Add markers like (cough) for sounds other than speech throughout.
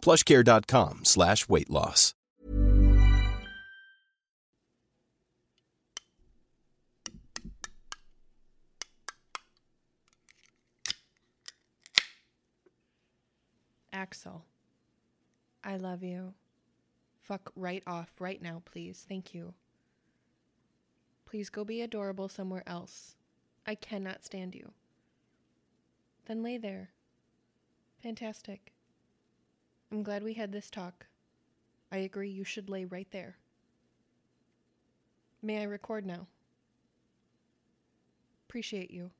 plushcare.com slash weight loss. Axel, I love you. Fuck right off right now, please. Thank you. Please go be adorable somewhere else. I cannot stand you. Then lay there. Fantastic. I'm glad we had this talk. I agree you should lay right there. May I record now? Appreciate you.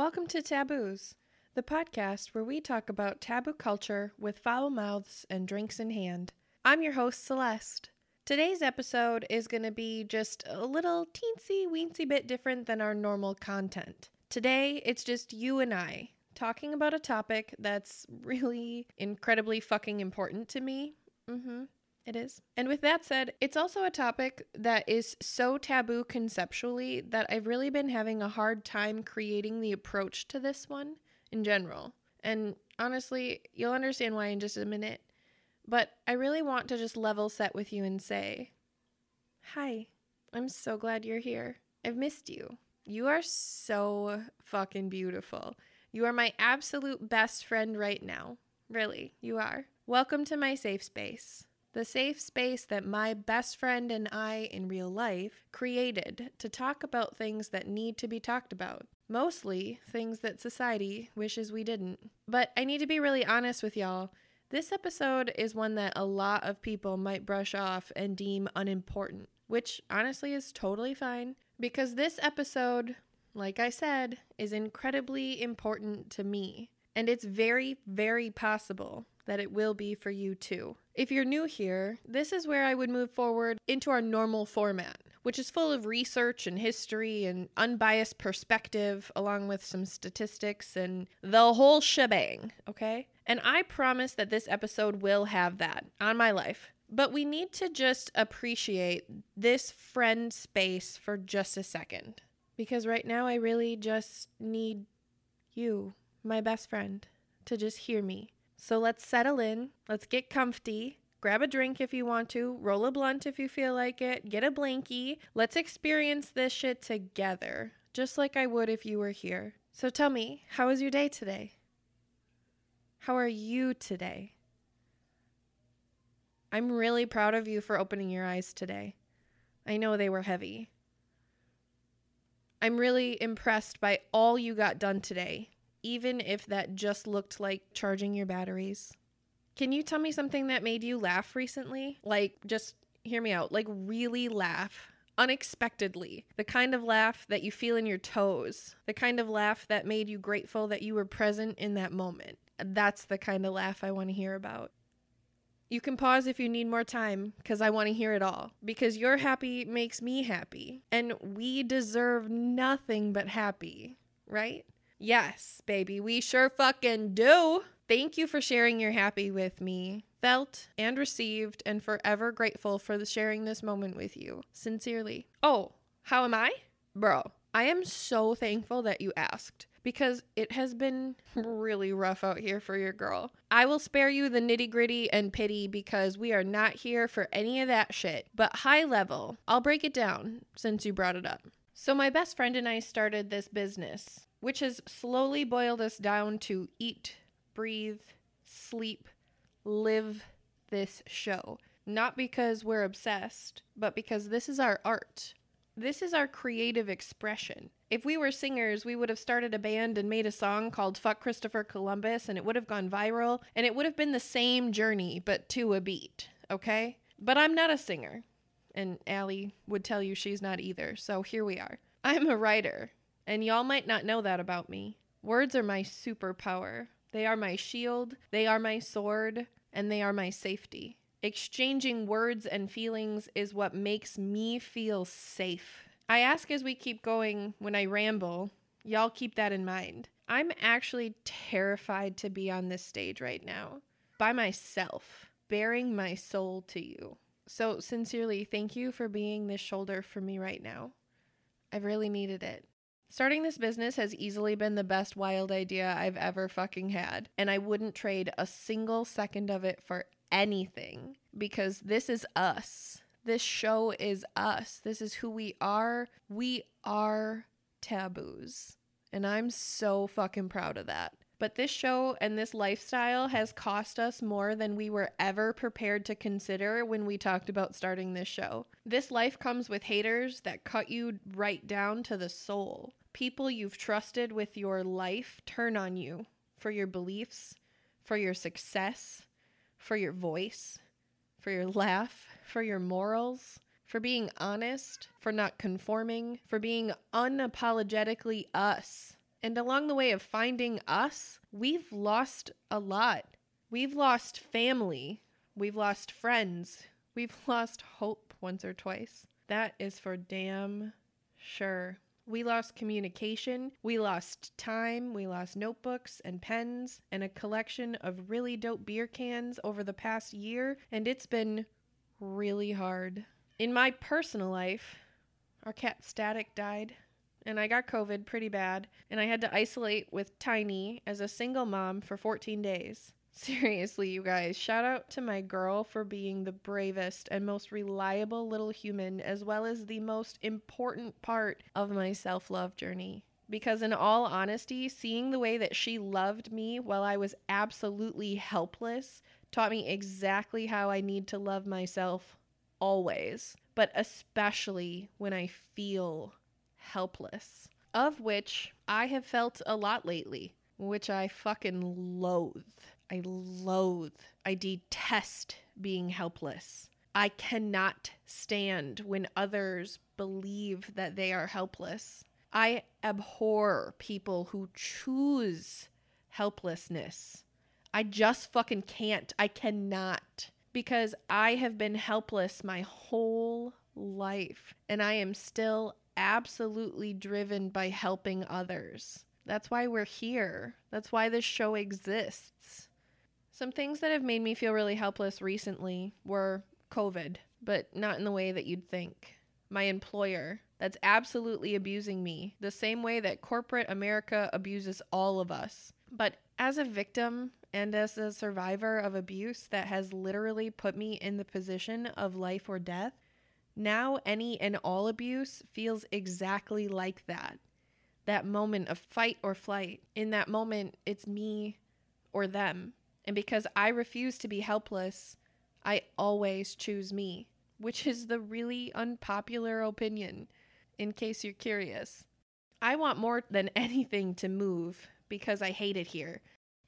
Welcome to Taboos, the podcast where we talk about taboo culture with foul mouths and drinks in hand. I'm your host, Celeste. Today's episode is going to be just a little teensy weensy bit different than our normal content. Today, it's just you and I talking about a topic that's really incredibly fucking important to me. Mm hmm. It is. And with that said, it's also a topic that is so taboo conceptually that I've really been having a hard time creating the approach to this one in general. And honestly, you'll understand why in just a minute. But I really want to just level set with you and say, Hi, I'm so glad you're here. I've missed you. You are so fucking beautiful. You are my absolute best friend right now. Really, you are. Welcome to my safe space. The safe space that my best friend and I in real life created to talk about things that need to be talked about. Mostly things that society wishes we didn't. But I need to be really honest with y'all. This episode is one that a lot of people might brush off and deem unimportant, which honestly is totally fine because this episode, like I said, is incredibly important to me. And it's very, very possible that it will be for you too. If you're new here, this is where I would move forward into our normal format, which is full of research and history and unbiased perspective, along with some statistics and the whole shebang, okay? And I promise that this episode will have that on my life. But we need to just appreciate this friend space for just a second. Because right now, I really just need you, my best friend, to just hear me. So let's settle in, let's get comfy. Grab a drink if you want to, roll a blunt if you feel like it, get a blankie. Let's experience this shit together, just like I would if you were here. So tell me, how was your day today? How are you today? I'm really proud of you for opening your eyes today. I know they were heavy. I'm really impressed by all you got done today, even if that just looked like charging your batteries. Can you tell me something that made you laugh recently? Like, just hear me out, like, really laugh. Unexpectedly. The kind of laugh that you feel in your toes. The kind of laugh that made you grateful that you were present in that moment. That's the kind of laugh I want to hear about. You can pause if you need more time because I want to hear it all. Because your happy makes me happy. And we deserve nothing but happy, right? Yes, baby, we sure fucking do. Thank you for sharing your happy with me. Felt and received, and forever grateful for the sharing this moment with you. Sincerely. Oh, how am I? Bro, I am so thankful that you asked because it has been (laughs) really rough out here for your girl. I will spare you the nitty gritty and pity because we are not here for any of that shit. But high level, I'll break it down since you brought it up. So, my best friend and I started this business, which has slowly boiled us down to eat, breathe, sleep, live this show. Not because we're obsessed, but because this is our art. This is our creative expression. If we were singers, we would have started a band and made a song called Fuck Christopher Columbus and it would have gone viral and it would have been the same journey but to a beat, okay? But I'm not a singer. And Allie would tell you she's not either. So here we are. I'm a writer, and y'all might not know that about me. Words are my superpower. They are my shield, they are my sword, and they are my safety. Exchanging words and feelings is what makes me feel safe. I ask as we keep going when I ramble, y'all keep that in mind. I'm actually terrified to be on this stage right now by myself, bearing my soul to you. So, sincerely, thank you for being this shoulder for me right now. I've really needed it. Starting this business has easily been the best wild idea I've ever fucking had, and I wouldn't trade a single second of it for anything because this is us. This show is us. This is who we are. We are taboos. And I'm so fucking proud of that. But this show and this lifestyle has cost us more than we were ever prepared to consider when we talked about starting this show. This life comes with haters that cut you right down to the soul. People you've trusted with your life turn on you for your beliefs, for your success, for your voice, for your laugh, for your morals, for being honest, for not conforming, for being unapologetically us. And along the way of finding us, we've lost a lot. We've lost family. We've lost friends. We've (laughs) lost hope once or twice. That is for damn sure. We lost communication, we lost time, we lost notebooks and pens, and a collection of really dope beer cans over the past year, and it's been really hard. In my personal life, our cat Static died, and I got COVID pretty bad, and I had to isolate with Tiny as a single mom for 14 days. Seriously, you guys, shout out to my girl for being the bravest and most reliable little human, as well as the most important part of my self love journey. Because, in all honesty, seeing the way that she loved me while I was absolutely helpless taught me exactly how I need to love myself always, but especially when I feel helpless, of which I have felt a lot lately, which I fucking loathe. I loathe, I detest being helpless. I cannot stand when others believe that they are helpless. I abhor people who choose helplessness. I just fucking can't. I cannot. Because I have been helpless my whole life. And I am still absolutely driven by helping others. That's why we're here. That's why this show exists. Some things that have made me feel really helpless recently were COVID, but not in the way that you'd think. My employer, that's absolutely abusing me, the same way that corporate America abuses all of us. But as a victim and as a survivor of abuse that has literally put me in the position of life or death, now any and all abuse feels exactly like that. That moment of fight or flight. In that moment, it's me or them. And because I refuse to be helpless, I always choose me, which is the really unpopular opinion, in case you're curious. I want more than (laughs) anything to move because I hate it here.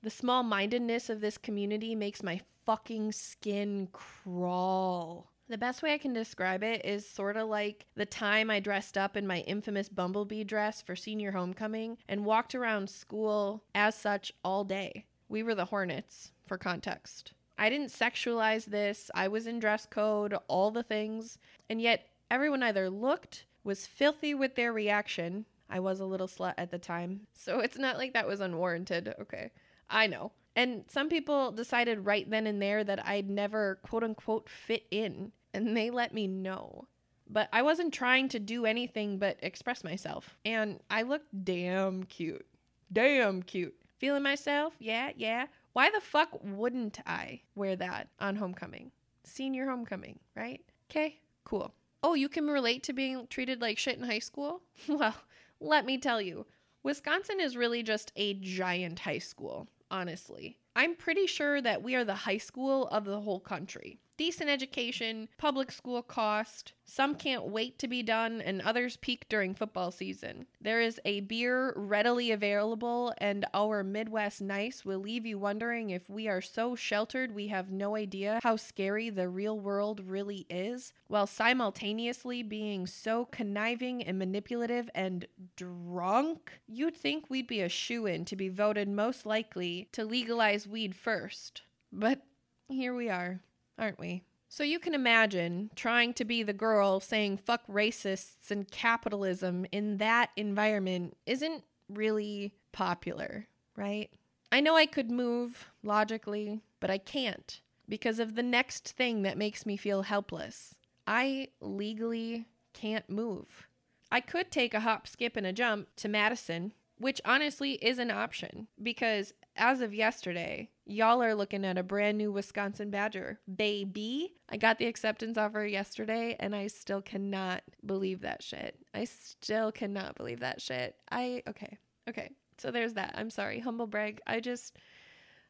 The small mindedness of this community makes my fucking skin crawl. The best way I can describe it is sort of like the time I dressed up in my infamous bumblebee dress for senior homecoming and walked around school as such all day. We were the Hornets, for context. I didn't sexualize this. I was in dress code, all the things. And yet, everyone either looked, was filthy with their reaction. I was a little slut at the time. So it's not like that was unwarranted. Okay. I know. And some people decided right then and there that I'd never quote unquote fit in. And they let me know. But I wasn't trying to do anything but express myself. And I looked damn cute. Damn cute. Feeling myself? Yeah, yeah. Why the fuck wouldn't I wear that on homecoming? Senior homecoming, right? Okay, cool. Oh, you can relate to being treated like shit in high school? (laughs) Well, let me tell you, Wisconsin is really just a giant high school, honestly. I'm pretty sure that we are the high school of the whole country. Decent education, public school cost. Some can't wait to be done, and others peak during football season. There is a beer readily available, and our Midwest Nice will leave you wondering if we are so sheltered we have no idea how scary the real world really is, while simultaneously being so conniving and manipulative and drunk. You'd think we'd be a shoe in to be voted most likely to legalize weed first. But here we are aren't we? So you can imagine trying to be the girl saying fuck racists and capitalism in that environment isn't really popular, right? I know I could move logically, but I can't because of the next thing that makes me feel helpless. I legally can't move. I could take a hop, skip, and a jump to Madison, which honestly is an option because as of yesterday, y'all are looking at a brand new Wisconsin Badger. Baby. I got the acceptance offer yesterday and I still cannot believe that shit. I still cannot believe that shit. I, okay. Okay. So there's that. I'm sorry. Humble brag. I just,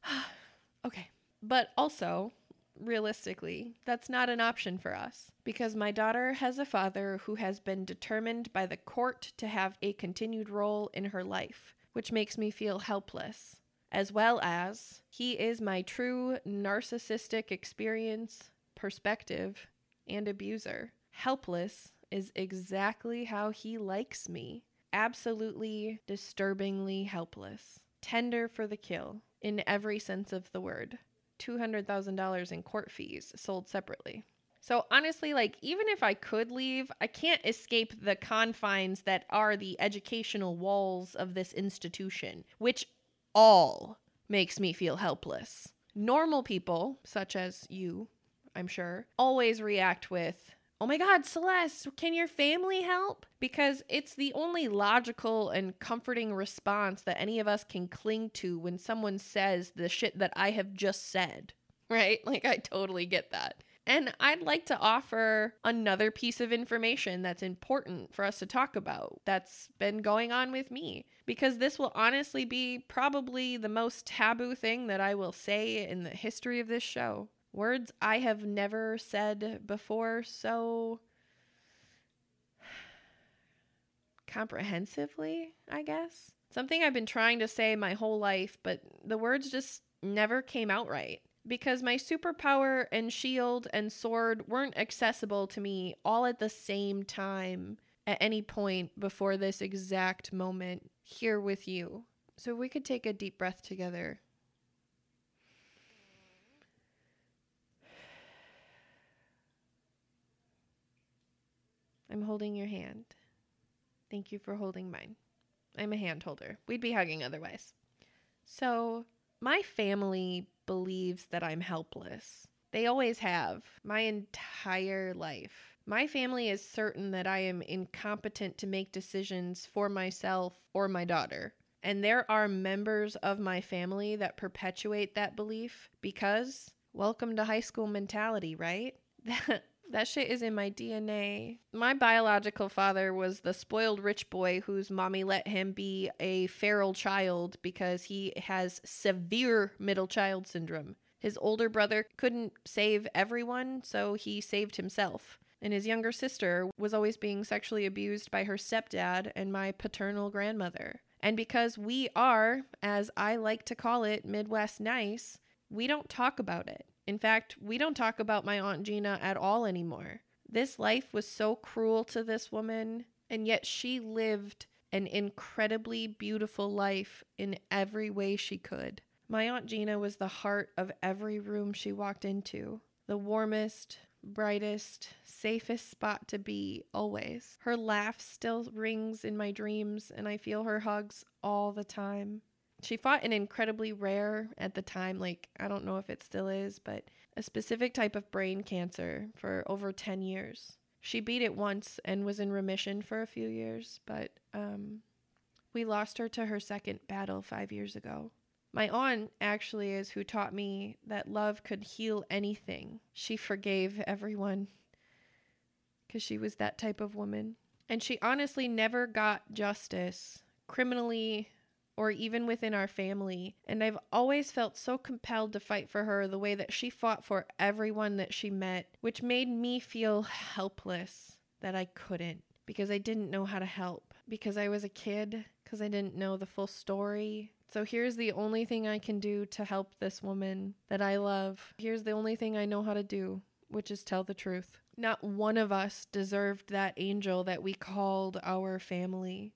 (sighs) okay. But also, realistically, that's not an option for us because my daughter has a father who has been determined by the court to have a continued role in her life, which makes me feel helpless as well as he is my true narcissistic experience, perspective, and abuser. Helpless is exactly how he likes me. Absolutely disturbingly helpless. Tender for the kill, in every sense of the word. $200,000 in court fees sold separately. So honestly, like even if I could leave, I can't escape the confines that are the educational walls of this institution, which all makes me feel helpless. Normal people, such as you, I'm sure, always react with, Oh my God, Celeste, can your family help? Because it's the only logical and comforting response that any of us can cling to when someone says the shit that I have just said, (laughs) right? Like, I totally get that. And I'd like to offer another piece of information that's important for us to talk about that's been going on with me, because this will honestly be probably the most taboo thing that I will say in the history of this show. Words I have never said before so comprehensively, I guess. Something I've been trying to say my whole life, but the words just never came out right because my superpower and shield and sword weren't accessible to me all at the same time at any point before this exact moment here with you. So, we could take a deep breath together. I'm holding your hand. Thank you for holding mine. I'm a hand holder. We'd be hugging otherwise. So, my family believes that I'm helpless. They always have, my entire life. My family is certain that I am incompetent to make decisions for myself or my daughter. And there are members of my family that perpetuate that belief because welcome to high school mentality, right? (laughs) That shit is in my DNA. My biological father was the spoiled rich boy whose mommy let him be a feral child because he has severe middle child syndrome. His older brother couldn't save everyone, so he saved himself. And his younger sister was always being sexually abused by her stepdad and my paternal grandmother. And because we are, as I like to call it, Midwest nice, we don't talk about it. In fact, we don't talk about my Aunt Gina at all anymore. This life was so cruel to this woman, and yet she lived an incredibly beautiful life in every way she could. My Aunt Gina was the heart of every room she walked into, the warmest, brightest, safest spot to be always. Her laugh still rings in my dreams, and I feel her hugs all the time. She fought an incredibly rare at the time, like I don't know if it still is, but a specific type of brain cancer for over 10 years. She beat it once and was in remission for a few years, but um, we lost her to her second battle five years ago. My aunt actually is who taught me that love could heal anything. She forgave everyone because she was that type of woman. And she honestly never got justice criminally or even within our family. And I've always felt so compelled to fight for her the way that she fought for everyone that she met, which made me feel helpless that I couldn't because I didn't know how to help, because I was a kid, because I didn't know the full story. So here's the only thing I can do to help this woman that I love. Here's the only thing I know how to do, which is tell the truth. Not one of us deserved that angel that we called our family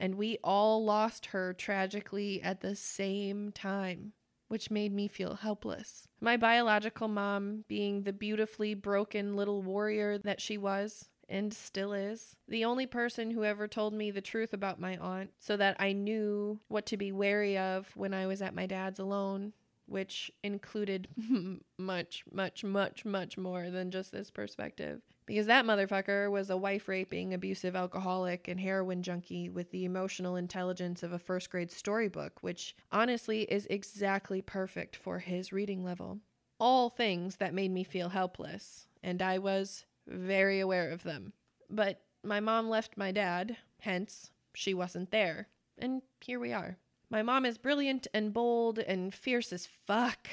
and we all lost her tragically at the same time, which made me feel helpless. My biological mom, being the beautifully broken little warrior that she was, and still is, the only person who ever told me the truth about my aunt so that I knew what to be wary of when I was at my dad's alone, which included (laughs) much, much, much, much more than just this perspective because that motherfucker was a wife raping, abusive alcoholic, and heroin junkie with the emotional intelligence of a first grade storybook, which honestly is exactly perfect for his reading level. All things that made me feel helpless, and I was very aware of them. But my mom left my dad, hence, she wasn't there. And here we are. My mom is brilliant and bold and fierce as fuck.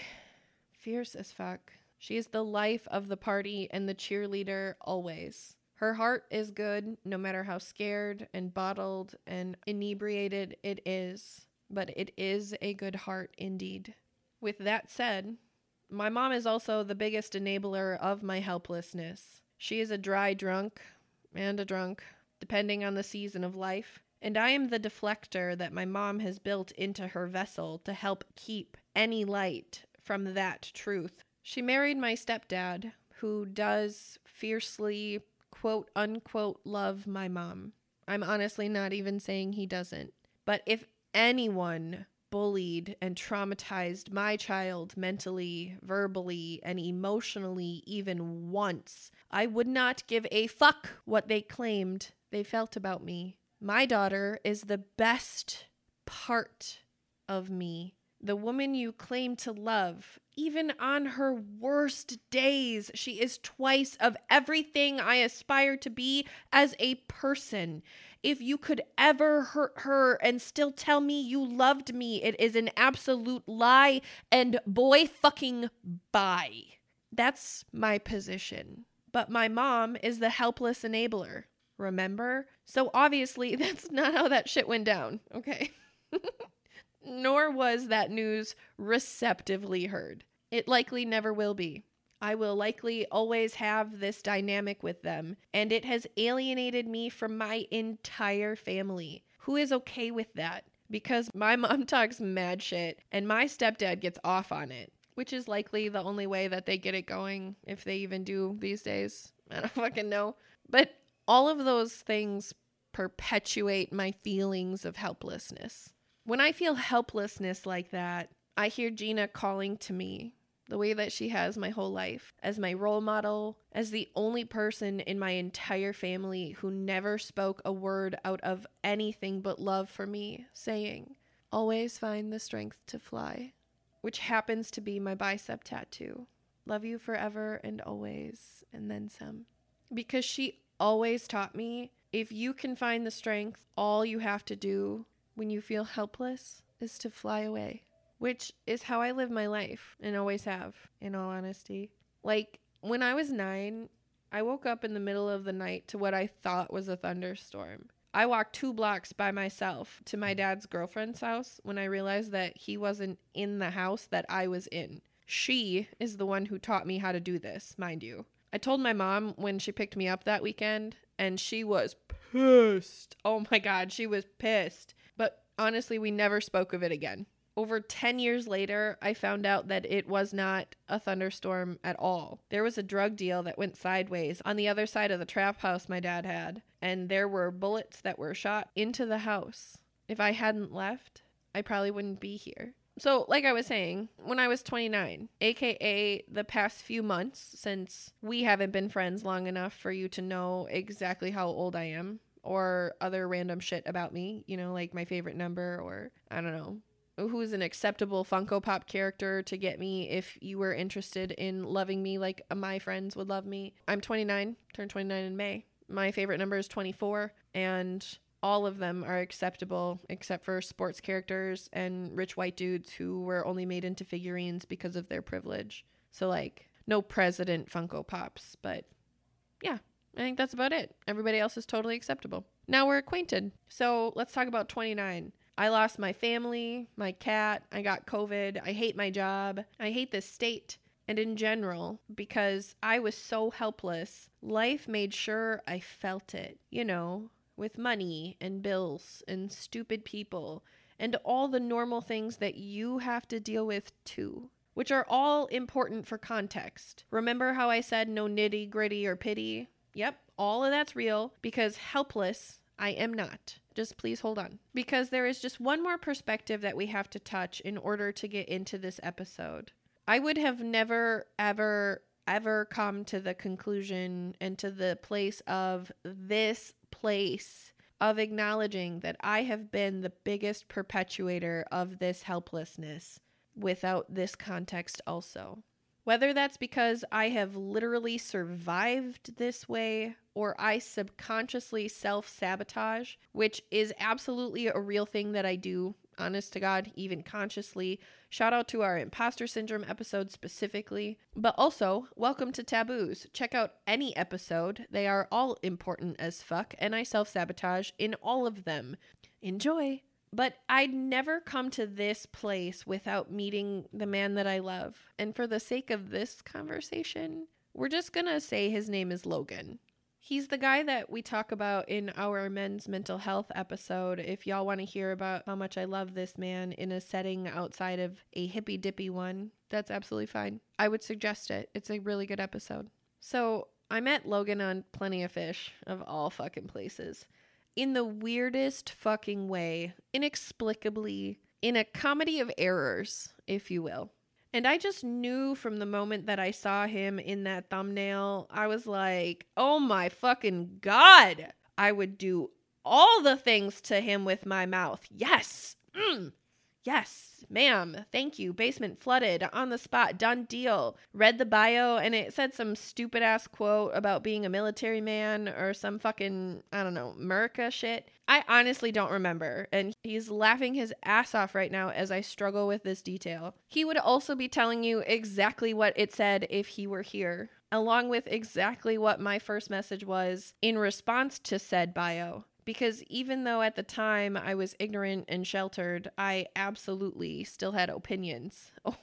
Fierce as fuck. She is the life of the party and the cheerleader always. Her heart is good, no matter how scared and bottled and inebriated it is, but it is a good heart indeed. With that said, my mom is also the biggest enabler of my helplessness. She is a dry drunk and a drunk, depending on the season of life, and I am the deflector that my mom has built into her vessel to help keep any light from that truth she married my stepdad, who does fiercely, quote unquote, love my mom. I'm honestly not even saying he doesn't. But if anyone bullied and traumatized my child mentally, verbally, and emotionally even once, I would not give a fuck what they claimed they felt about me. My daughter is the best part of me the woman you claim to love, even on her worst days, she is twice of everything I aspire to be as a person. If you could ever hurt her and still tell me you loved me, it is an absolute lie and boy fucking bye. That's my position. But my mom is the helpless enabler, remember? So obviously, (laughs) that's not how that shit went down, okay? (laughs) nor was that news receptively heard. It likely never will be. I will likely always have this dynamic with them, and it has alienated me from my entire family. Who is okay with that? Because my mom (laughs) talks mad shit, and my stepdad gets off on it, which is likely the only way that they get it going, if they even do these days. (laughs) I don't fucking know. But all of those things perpetuate my feelings of helplessness. When I feel helplessness like that, I hear Gina calling to me the way that she has my whole life as my role model, as the only person in my entire family who never spoke a word out of anything but love for me, saying, Always find the strength to fly, which happens to be my bicep tattoo. Love you forever and always, and then some. Because she always taught me if you can find the strength, all you have to do when you feel helpless is to fly away, which is how I live my life and always have, in all honesty. Like when I was nine, I woke up in the middle of the night to what I thought was a thunderstorm. I walked two blocks by myself to my dad's girlfriend's house when I realized that he wasn't in the house that I was in. She is the one who taught me how to do this, mind you. I told my mom when she picked me up that weekend, and she was pissed. Oh my God, she was pissed. Honestly, we never spoke of it again. Over 10 years later, I found out that it was not a thunderstorm at all. There was a drug deal that went sideways on the other side of the trap house my dad had, and there were bullets that were shot into the house. If I hadn't left, I probably wouldn't be here. So, like I was saying, when I was 29, aka the past few months since we haven't been friends long enough for you to know exactly how old I am, or other random shit about me, you know, like my favorite number or I don't know, who's an acceptable Funko Pop character to get me if you were interested in loving me like my friends would love me. I'm 29, turned 29 in May. My favorite number is 24, and all of them are acceptable except for sports characters and rich white dudes who were only made into figurines because of their privilege. So, like, no president Funko Pops, but yeah, I think that's about it. Everybody else is totally acceptable. Now we're acquainted. So, let's talk about 29. I lost my family, my cat, I got COVID, I hate my job, I hate this state. And in general, because I was so helpless, life made sure I felt it. You know, with money and bills and stupid people and all the normal things that you have to deal with too, which are all important for context. Remember how I said no nitty gritty or pity? Yep, all of that's real because helpless I am not. Just please hold on. Because there is just one more perspective that we have to touch in order to get into this episode. I would have never, ever, ever come to the conclusion and to the place of this place of acknowledging that I have been the biggest perpetuator of this helplessness without this context, also. Whether that's because I have literally survived this way or I subconsciously self sabotage, which is absolutely a real thing that I do honest to God, even consciously. Shout out to our imposter syndrome episode specifically. But also, welcome to Taboos. Check out any episode. They are all important as fuck, and I self sabotage in all of them. Enjoy. But I'd never come to this place without meeting the man that I love. And for the sake of this conversation, we're just gonna say his name is Logan. He's the guy that we talk about in our men's mental health episode. If y'all want to hear about how much I love this man in a setting outside of a hippy dippy one, that's absolutely fine. I would suggest it. It's a really good episode. So I met Logan on Plenty of Fish, of all fucking places, in the weirdest fucking way, inexplicably, in a comedy of errors, if you will. And I just knew from the moment that I saw him in that thumbnail, I was like, oh my fucking God. I would do all the things to him with my mouth. Yes. Mm. Yes, ma'am. Thank you. Basement flooded on the spot. Done deal. Read the bio and it said some stupid ass quote about being a military man or some fucking, I don't know, America shit. I honestly don't remember. And he's laughing his ass off right now as I struggle with this detail. He would also be telling you exactly what it said if he were here, along with exactly what my first message was in response to said bio because even though at the time I was ignorant and sheltered, I absolutely still had opinions. (laughs)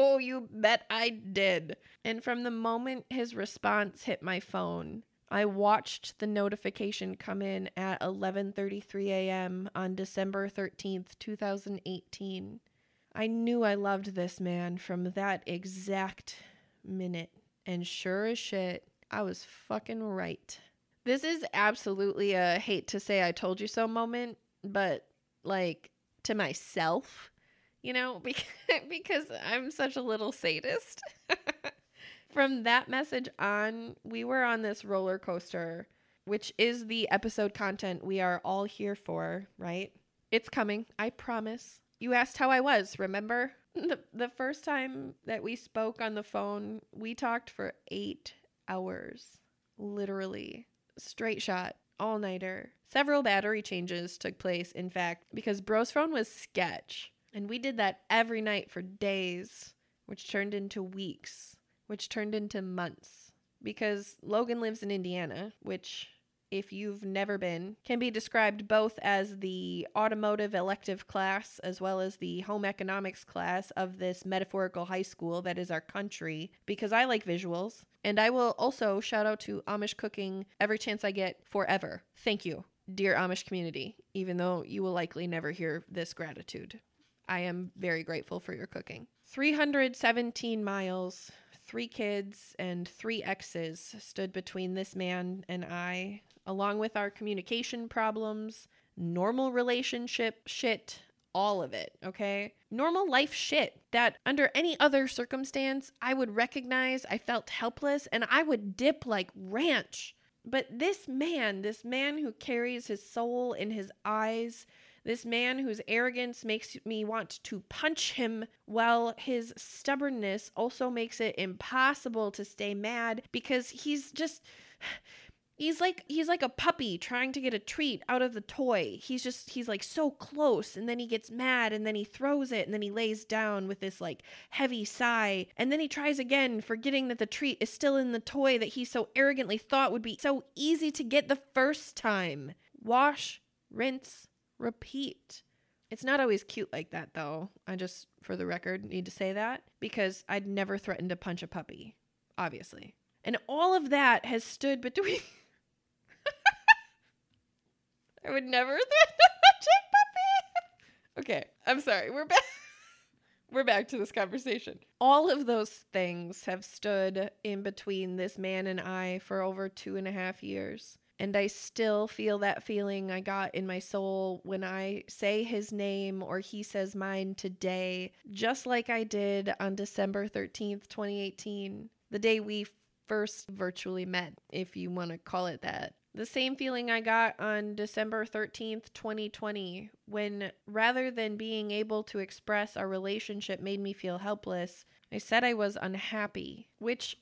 Oh, you bet I did. And from the moment his response hit my phone, I watched the notification come in at 11:33 a.m. on December 13th, 2018. I knew I loved this man from that exact minute. And sure as shit, I was fucking right. This is absolutely a hate to say I told you so moment, but like to myself, you know, (laughs) because I'm such a little sadist. (laughs) From that message on, we were on this roller coaster, which is the episode content we are all here for, right? It's coming, I promise. You asked how I was, remember? The, the first time that we spoke on the phone, we talked for eight hours, literally straight shot, all nighter. Several battery changes took place, in fact, because Bro's phone was sketch. And we did that every night for days, which turned into weeks, which turned into months. Because Logan lives in Indiana, which if you've never been, can be described both as the automotive elective class as well as the home economics class of this metaphorical high school that is our country, because I like visuals. And I will also shout out to Amish cooking every chance I get forever. Thank you, dear Amish community, even though you will likely never hear this gratitude. I am very grateful for your cooking. 317 miles three kids and three exes stood between this man and I along with our communication problems, normal relationship shit, all of it, okay? Normal life shit that under any other circumstance I would recognize I felt helpless and I would dip like ranch. But this man, this man who carries his soul in his eyes, this man whose arrogance makes me want to punch him, while his stubbornness also makes it impossible to stay mad because he's just He's like he's like a puppy trying to get a treat out of the toy. He's just he's like so close and then he gets mad and then he throws it and then he lays down with this like heavy sigh and then he tries again forgetting that the treat is still in the toy that he so arrogantly thought would be so easy to get the first time. Wash, rinse, repeat. It's not always cute like that though. I just for the record need to say that because I'd never threatened to punch a puppy, obviously. And all of that has stood between (laughs) I would never threaten a chick puppy. okay, I'm sorry. We're back. (laughs) We're back to this conversation. All of those things have stood in between this man and I for over two and a half years. And I still feel that feeling I got in my soul when I say his name or he says mine today, just like I did on December 13th, 2018, the day we first virtually met, if you want to call it that. The same feeling I got on December 13th, 2020, when rather than being able to express our relationship made me feel helpless, I said I was unhappy, which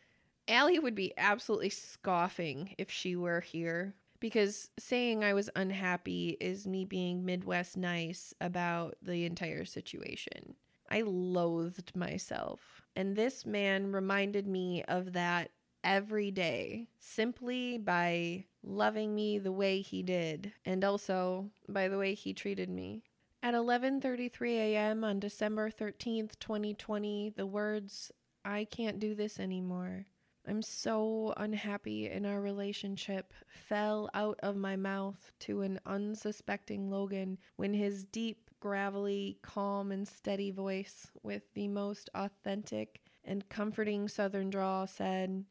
(laughs) Allie would be absolutely scoffing if she were here. Because saying I was unhappy is me being Midwest nice about the entire situation. I loathed myself. And this man reminded me of that every day simply by loving me the way he did and also by the way he treated me. At 11:33 a.m. on December 13th, 2020, the words I can't do this anymore. I'm so unhappy in our relationship fell out of my mouth to an unsuspecting Logan when his deep, gravelly, calm, and steady voice, with the most authentic and comforting southern drawl, said,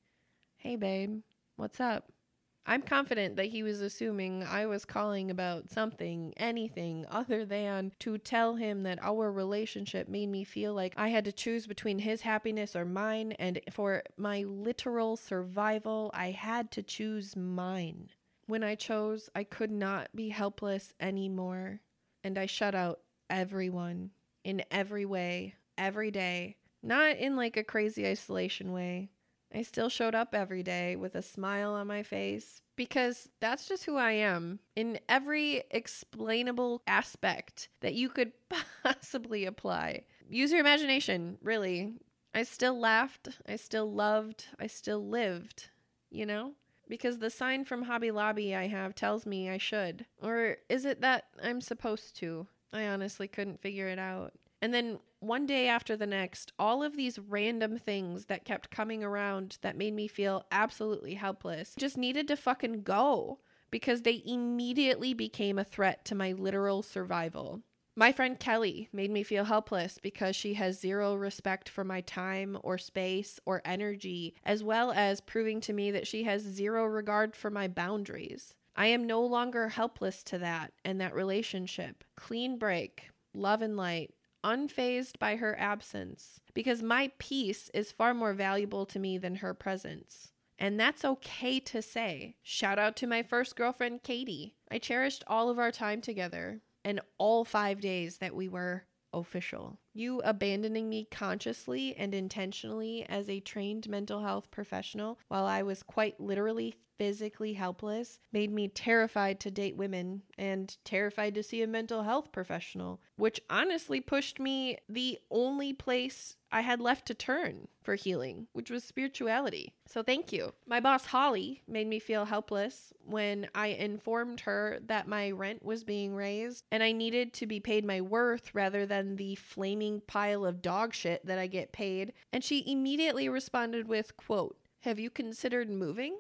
Hey, babe, what's up? I'm confident that he was assuming I was calling about something, anything other than to tell him that our relationship made me feel like I had to choose between his happiness or mine, and for my literal survival, I had to choose mine. When I chose, I could not be helpless anymore, and I shut out everyone in every way, every day. Not in like a crazy isolation way, I still showed up every day with a smile on my face because that's just who I am in every explainable aspect that you could (laughs) possibly apply. Use your imagination, really. I still laughed, I still loved, I still lived, you know? Because the sign from Hobby Lobby I have tells me I should. Or is it that I'm supposed to? I honestly couldn't figure it out. And then one day after the next, all of these random things that kept coming around that made me feel absolutely helpless just needed to fucking go because they immediately became a threat to my literal survival. My friend Kelly made me feel helpless because she has zero respect for my time or space or energy, as well as proving to me that she has zero regard for my boundaries. I am no longer helpless to that and that relationship. Clean break, love and light, unfazed by her absence, because my peace is far more valuable to me than her presence. And that's okay to say. Shout out to my first girlfriend, Katie. I cherished all of our time together and all five days that we were official. You abandoning me consciously and intentionally as a trained mental health professional while I was quite literally physically helpless made me terrified to date women and terrified to see a mental health professional, which honestly pushed me the only place I had left to turn for healing, which was spirituality. So thank you. My boss, Holly, made me feel helpless when I informed her that my rent was being raised and I needed to be paid my worth rather than the flaming pile of dog shit that I get paid. And she immediately responded with, quote, have you considered moving?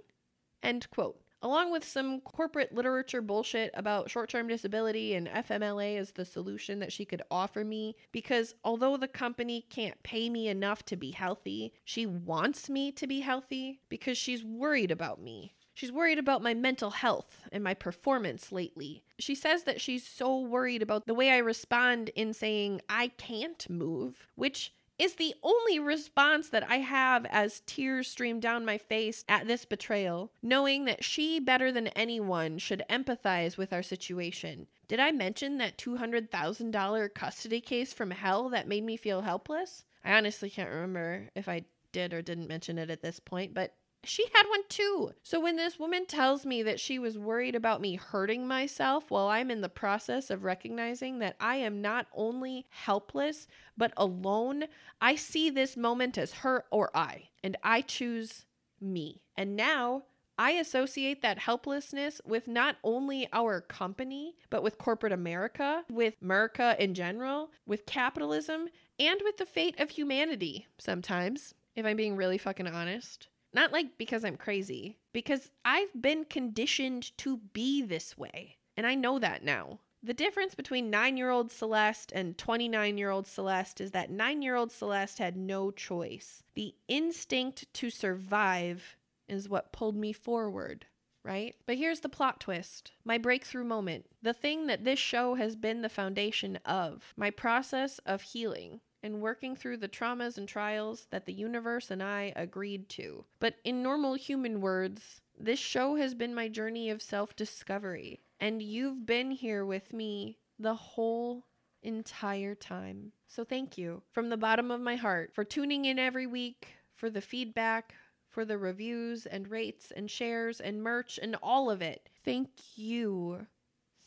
End quote. Along with some corporate literature bullshit about short term disability and FMLA as the solution that she could offer me, because although the company can't pay me enough to be healthy, she wants me to be healthy because she's worried about me. She's worried about my mental health and my performance lately. She says that she's so worried about the way I respond in saying I can't move, which is the only response that I have as tears stream down my face at this betrayal, knowing that she, better than anyone, should empathize with our situation. Did I mention that $200,000 custody case from hell that made me feel helpless? I honestly can't remember if I did or didn't mention it at this point, but She had one too. So when this woman tells me that she was worried about me hurting myself while I'm in the process of recognizing that I am not only helpless, but alone, I see this moment as her or I, and I choose me. And now I associate that helplessness with not only our company, but with corporate America, with America in general, with capitalism, and with the fate of humanity sometimes, if I'm being really fucking honest. Not like because I'm crazy, because I've been conditioned to be this way. And I know that now. The difference between nine year old Celeste and 29 year old Celeste is that nine year old Celeste had no choice. The instinct to survive is what pulled me forward, right? But here's the plot twist my breakthrough moment, the thing that this show has been the foundation of, my process of healing and working through the traumas and trials that the universe and I agreed to. But in normal human words, this show has been my journey of self discovery, and you've been here with me the whole entire time. So thank you from the bottom of my heart for tuning in every week, for the feedback, for the reviews and rates and shares and merch and all of it. Thank you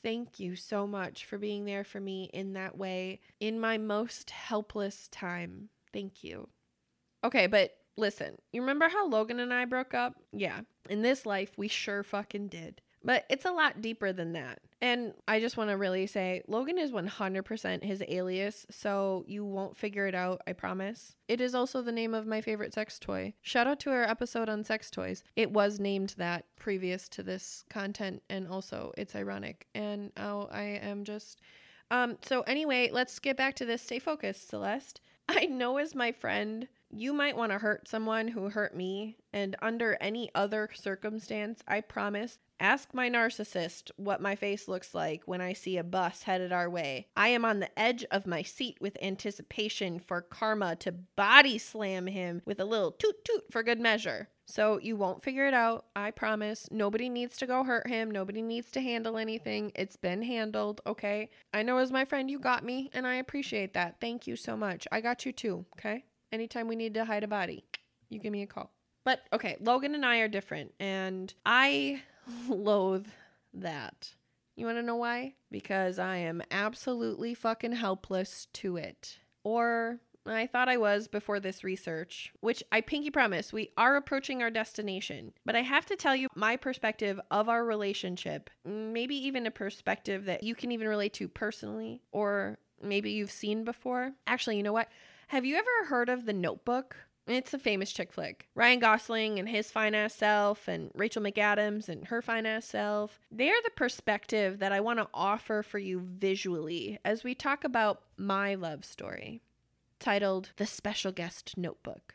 Thank you so much for being there for me in that way in my most helpless time. Thank you. Okay, but listen, you remember how Logan and I broke up? Yeah, in this life, we sure fucking did. But it's a lot deeper than that. And I just want to really say Logan is 100% his alias, so you won't figure it out, I promise. It is also the name of my favorite sex toy. Shout out to our episode on sex toys. It was named that previous to this content, and also it's ironic. And now I am just. Um, so, anyway, let's get back to this. Stay focused, Celeste. (laughs) I know as my friend, you might want to hurt someone who hurt me, and under any other circumstance, I promise Ask my narcissist what my face looks like when I see a bus headed our way. I am on the edge of my seat with anticipation for karma to body slam him with a little toot toot for good measure. So you won't figure it out, I promise. Nobody needs to go hurt him. Nobody needs to handle anything. It's been handled, okay? I know as my friend you got me, and I appreciate that. Thank you so much. I got you too, okay? Anytime we need to hide a body, you give me a call. But okay, Logan and I are different, and I (laughs) loathe that. You want to know why? Because I am absolutely fucking helpless to it. Or I thought I was before this research, which I pinky promise we are approaching our destination. But I have to tell you my perspective of our relationship, maybe even a perspective that you can even relate to personally, or maybe you've seen before. Actually, you know what? Have you ever heard of The Notebook? It's a famous chick flick. Ryan Gosling and his fine ass self, and Rachel McAdams and her fine ass self. They're the perspective that I want to offer for you visually as we talk about my love story, titled The Special Guest Notebook.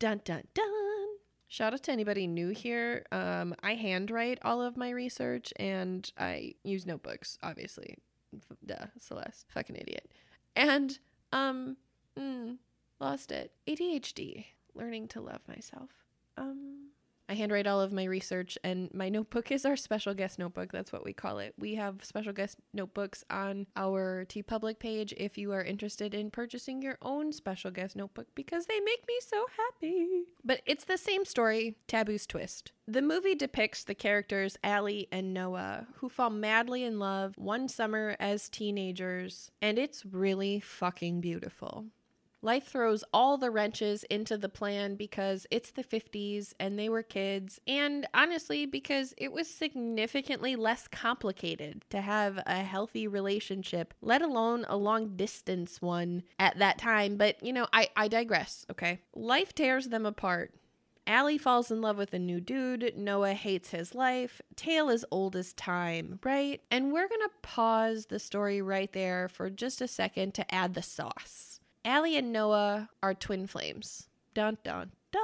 Dun dun dun. Shout out to anybody new here. Um, I handwrite all of my research and I use notebooks, obviously. Duh, Celeste. Fucking idiot. And, um, mm, Lost it. ADHD. Learning to love myself. Um, I handwrite all of my research, and my notebook is our special guest notebook. That's what we call it. We have special guest notebooks on our TeePublic page if you are interested in purchasing your own special guest notebook because they make me so happy. But it's the same story, Taboo's twist. The movie depicts the characters Allie and Noah, who fall madly in love one summer as teenagers, and it's really fucking beautiful. Life throws all the wrenches into the plan because it's the 50s and they were kids, and honestly, because it was significantly less complicated to have a healthy relationship, let alone a long distance one at that time. But, you know, I, I digress, okay? Life tears them apart. Allie falls in love with a new dude. Noah hates his life. Tale is old as time, right? And we're gonna pause the story right there for just a second to add the sauce. Allie and Noah are twin flames. Dun dun dun.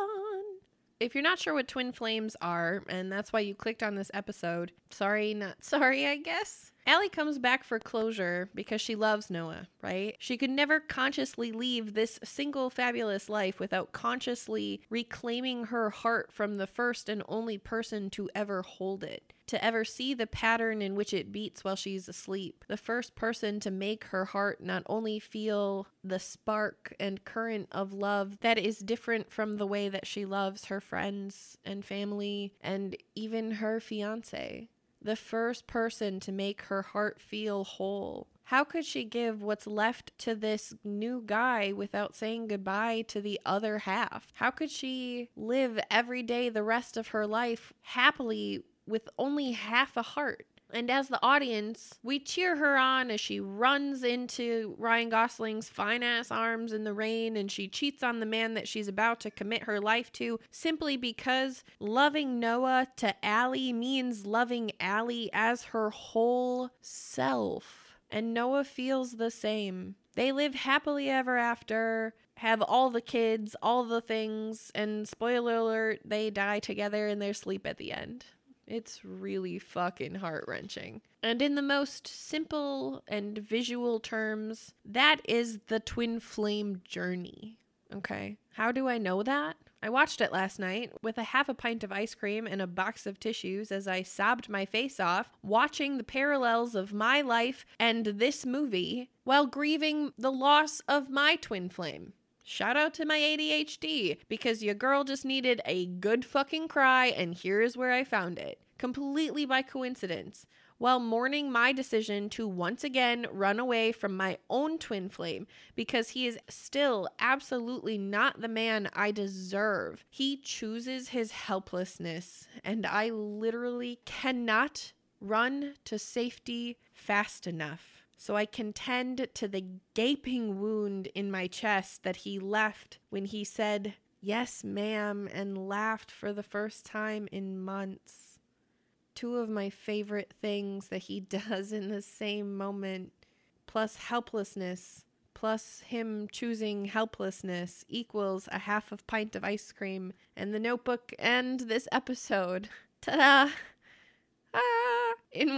If you're not sure what twin flames are, and that's why you clicked on this episode, sorry, not (laughs) sorry, I guess. Allie comes back for closure because she loves Noah, right? She could never consciously leave this single fabulous life without consciously reclaiming her heart from the first and only person to ever hold it. To ever see the pattern in which it beats while she's asleep. The first person to make her heart not only feel the spark and current of love that is different from the way that she loves her friends and family and even her fiance. The first person to make her heart feel whole. How could she give what's left to this new guy without saying goodbye to the other half? How could she live every day the rest of her life happily with only half a heart? And as the audience, we cheer her on as she runs into Ryan Gosling's fine ass arms in the rain and she cheats on the man that she's about to commit her life to simply because loving Noah to Allie means loving Allie as her whole self and Noah feels the same. They live happily ever after, have all the kids, all the things, and spoiler alert, they die together in their sleep at the end. It's really fucking heart wrenching. And in the most simple and visual terms, that is the twin flame journey. Okay. How do I know that? I watched it last night with a half a pint of ice cream and a box of tissues as I sobbed my face off, watching the parallels of my life and this movie while grieving the loss of my twin flame. Shout out to my ADHD because your girl just needed a good fucking cry, and here is where I found it. Completely by coincidence while mourning my decision to once again run away from my own twin flame because he is still absolutely not the man I deserve. He chooses his helplessness, and I literally cannot run to safety fast enough. So I contend to the gaping wound in my chest that he left when he said, Yes, ma'am, and laughed for the first time in months two of my favorite things that he (laughs) does in the same moment, plus helplessness, plus him choosing helplessness equals a half of pint of ice cream and the notebook and this episode. Ta-da! Ah! In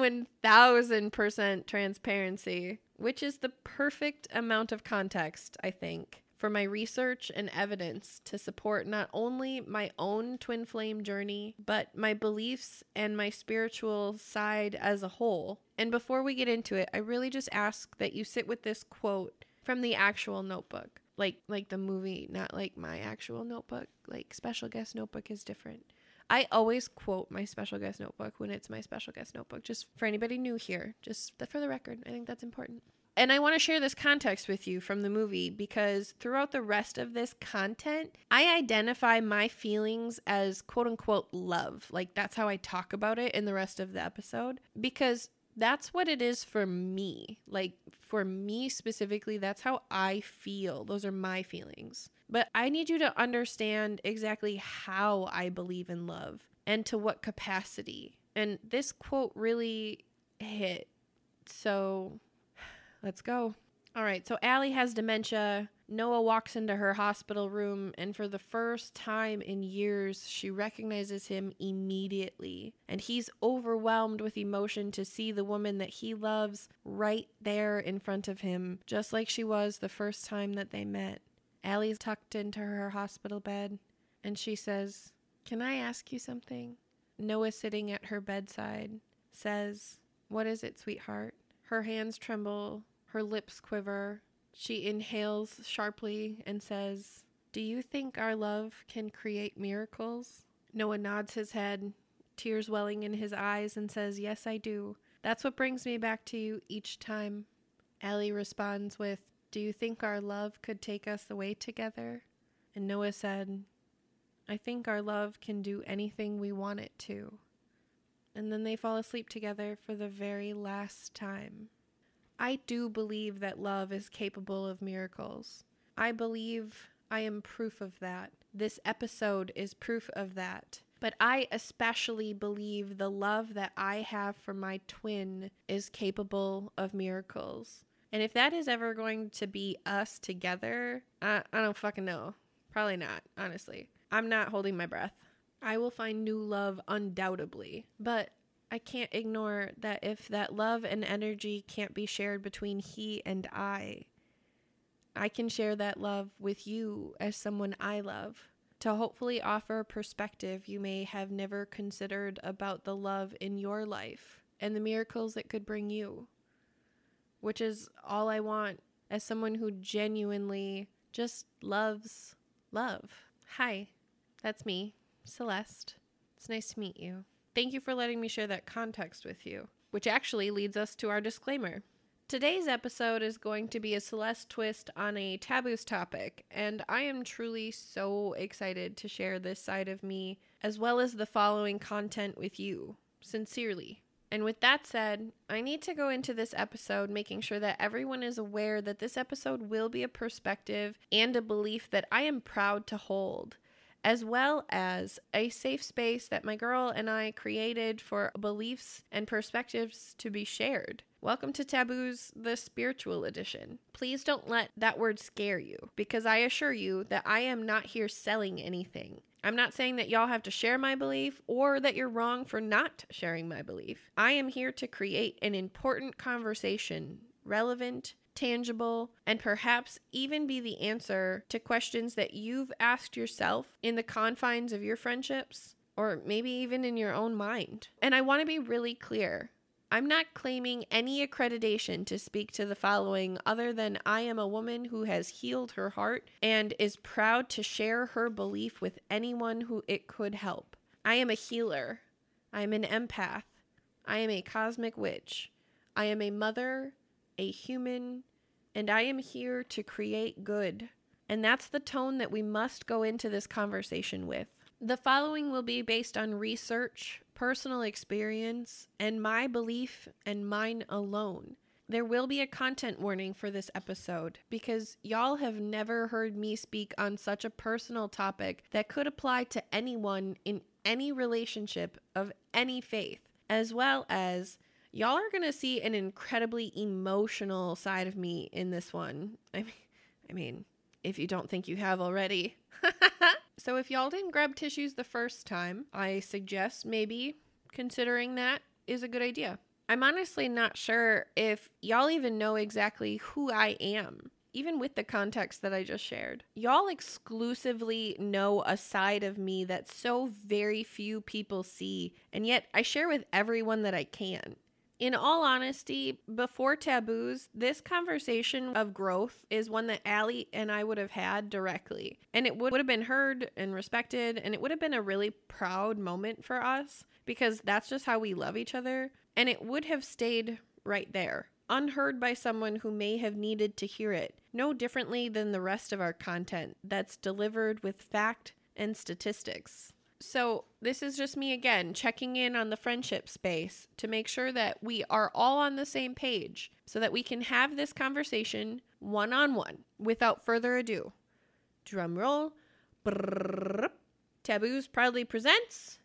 1000% transparency, which is the perfect amount of context, I think for my research and evidence to support not only my own twin flame journey, but my beliefs and my spiritual side as a whole. And before we get into it, I really just ask that you sit with this quote from the actual notebook. Like like the movie, not like my actual notebook. Like special guest notebook is different. I always quote my special guest notebook when it's my special guest notebook, just for anybody new here, just for the record. I think that's important. And I want to share this context with you from the movie because throughout the rest of this content, I identify my feelings as quote unquote love. Like that's how I talk about it in the rest of the episode because that's what it is for me. Like for me specifically, that's how I feel. Those are my feelings. But I need you to understand exactly how I believe in love and to what capacity. And this quote really hit. So Let's go. All right, so Allie has dementia. Noah walks into her hospital room, and for the first time in years, she recognizes him immediately. And he's overwhelmed with emotion to see the woman that he loves right there in front of him, just like she was the first time that they met. Allie's tucked into her hospital bed, and she says, Can I ask you something? Noah, sitting at her bedside, says, What is it, sweetheart? Her hands tremble her lips quiver. She inhales sharply and says, Do you think our love can create miracles? Noah nods his head, tears welling in his eyes, and says, Yes, I do. That's what brings me back to you each time. Allie responds with, Do you think our love could take us away together? And Noah said, I think our love can do anything we want it to. And then they fall asleep together for the very last time. I do believe that love is capable of miracles. I believe I am proof of that. This episode is proof of that. But I especially believe the love that I have for my twin is capable of miracles. And if that is ever going to be us together, I, I don't fucking know. Probably not, honestly. I'm not holding my breath. I will find new love undoubtedly. But I can't ignore that if that love and energy can't be shared between he and I, I can share that love with you as someone I love. to hopefully offer perspective you may have never considered about the love in your life and the miracles it could bring you, which is all I want as someone who genuinely just loves love. Hi, that's me, Celeste. It's nice to meet you. Thank you for letting me share that context with you, which actually leads us to our disclaimer. Today's episode is going to be a Celeste twist on a taboos topic, and I am truly so excited to share this side of me as well as the following content with you. Sincerely. And with that said, I need to go into this episode making sure that everyone is aware that this episode will be a perspective and a belief that I am proud to hold as well as a safe space that my girl and I created for beliefs and perspectives to be shared. Welcome to Taboos, the spiritual edition. Please don't let that word scare you because I assure you that I am not here selling anything. I'm not saying that y'all have to share my belief or that you're wrong for not sharing my belief. I am here to create an important conversation, relevant, tangible, and perhaps even be the answer to questions that you've asked yourself in the confines of your friendships or maybe even in your own mind. And I want to be really clear. I'm not claiming any accreditation to speak to the following other than I am a woman who has healed her heart and is proud to share her belief with anyone who it could help. I am a healer. I am an empath. I am a cosmic witch. I am a mother, a human, and I am here to create good. And that's the tone that we must go into this conversation with. The following will be based on research, personal experience, and my belief and mine alone. There will be a content warning for this episode because y'all have never heard me speak on such a personal topic that could apply to anyone in any relationship of any faith, as well as y'all are going to see an incredibly emotional side of me in this one. I mean, I mean, if you don't think you have already. (laughs) so if y'all didn't grab tissues the first time, I suggest maybe considering that is a good idea. I'm honestly not sure if y'all even know exactly who I am even with the context that I just shared. Y'all exclusively know a side of me that so very few people see, and yet I share with everyone that I can in all honesty, before taboos, this conversation of growth is one that Allie and I would have had directly. And it would, would have been heard and respected, and it would have been a really proud moment for us because that's just how we love each other. And it would have stayed right there, unheard by someone who may have needed to hear it, no differently than the rest of our content that's delivered with fact and statistics. So, this is just me again checking in on the friendship space to make sure that we are all on the same page so that we can have this conversation one on one without further ado. Drum roll. Brrr. Taboos proudly presents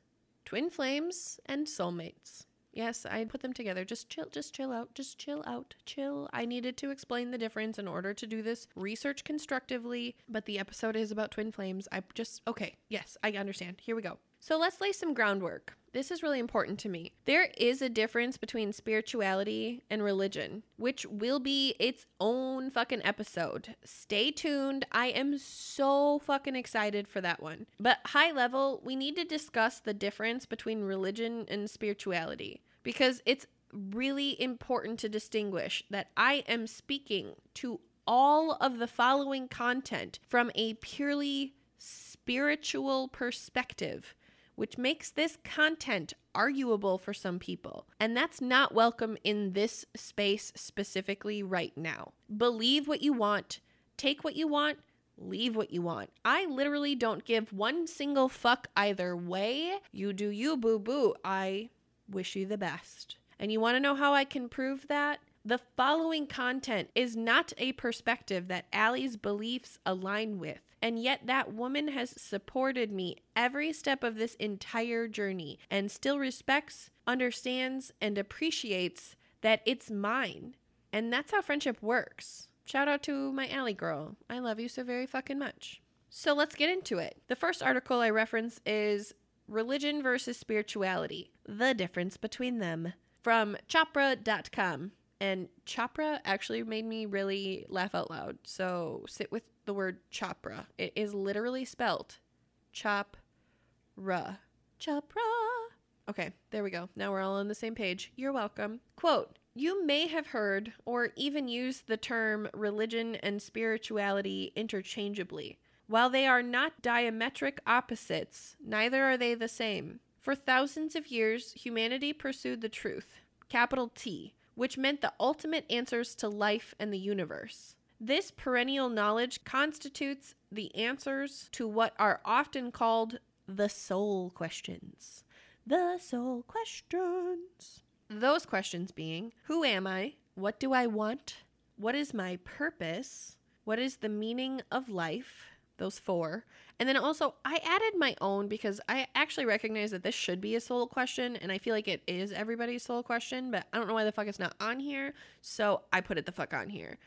Twin Flames and Soulmates. Yes, I put them together. Just chill, just chill out, just chill out, chill. I needed to explain the difference in order to do this research constructively, but the episode is about twin flames. I just, okay, yes, I understand. Here we go. So let's lay some groundwork. This is really important to me. There is a difference between spirituality and religion, which will be its own fucking episode. Stay tuned. I am so fucking excited for that one. But high level, we need to discuss the difference between religion and spirituality because it's really important to distinguish that I am speaking to all of the following content from a purely spiritual perspective which makes this content arguable for some people. And that's not welcome in this space specifically right now. Believe what you want, take what you want, leave what you want. I literally don't give one single fuck either way. You do you, boo boo. I wish you the best. And you want to know how I can prove that? The following content is not a perspective that Allie's beliefs align with. And yet, that woman has supported me every step of this entire journey and still respects, understands, and appreciates that it's mine. And that's how friendship works. Shout out to my Allie girl. I love you so very fucking much. So let's get into it. The first article I reference is Religion versus Spirituality The Difference Between Them from Chopra.com. And Chopra actually made me really laugh out loud. So sit with the word chopra. It is literally spelt Chopra. Chopra. Okay, there we go. Now we're all on the same page. You're welcome. Quote You may have heard or even used the term religion and spirituality interchangeably. While they are not diametric opposites, neither are they the same. For thousands of years, humanity pursued the truth, capital T, which meant the ultimate answers to life and the universe. This perennial knowledge constitutes the answers to what are often called the soul questions. The soul questions. Those questions being Who am I? What do I want? What is my purpose? What is the meaning of life? Those four. And then also, I added my own because I actually recognize that this should be a soul question, and I feel like it is everybody's soul question, but I don't know why the fuck it's not on here, so I put it the fuck on here.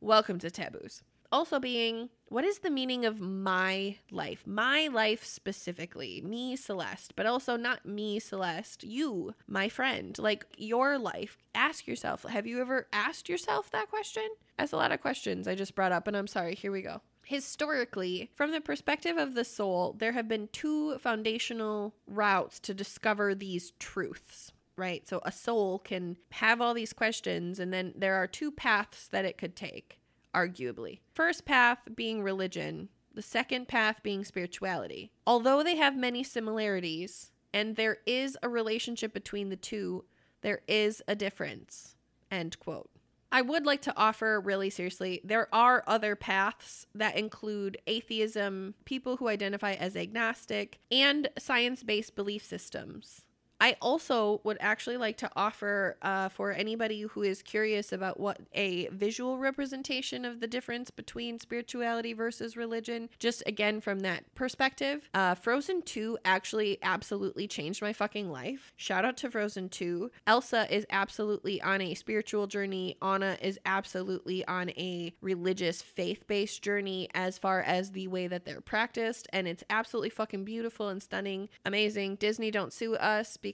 Welcome to Taboos. Also, being, what is the meaning of my life? My life specifically, me, Celeste, but also not me, Celeste, you, my friend, like your life. Ask yourself, have you ever asked yourself that question? That's a lot of questions I just brought up, and I'm sorry. Here we go. Historically, from the perspective of the soul, there have been two foundational routes to discover these truths, right? So a soul can have all these questions, and then there are two paths that it could take, arguably. First path being religion, the second path being spirituality. Although they have many similarities, and there is a relationship between the two, there is a difference. End quote. I would like to offer really seriously there are other paths that include atheism, people who identify as agnostic, and science based belief systems. I also would actually like to offer uh, for anybody who is curious about what a visual representation of the difference between spirituality versus religion, just again from that perspective. Uh, Frozen 2 actually absolutely changed my fucking life. Shout out to Frozen 2. Elsa is absolutely on a spiritual journey, Anna is absolutely on a religious, faith based journey as far as the way that they're practiced, and it's absolutely fucking beautiful and stunning, amazing. Disney, don't sue us because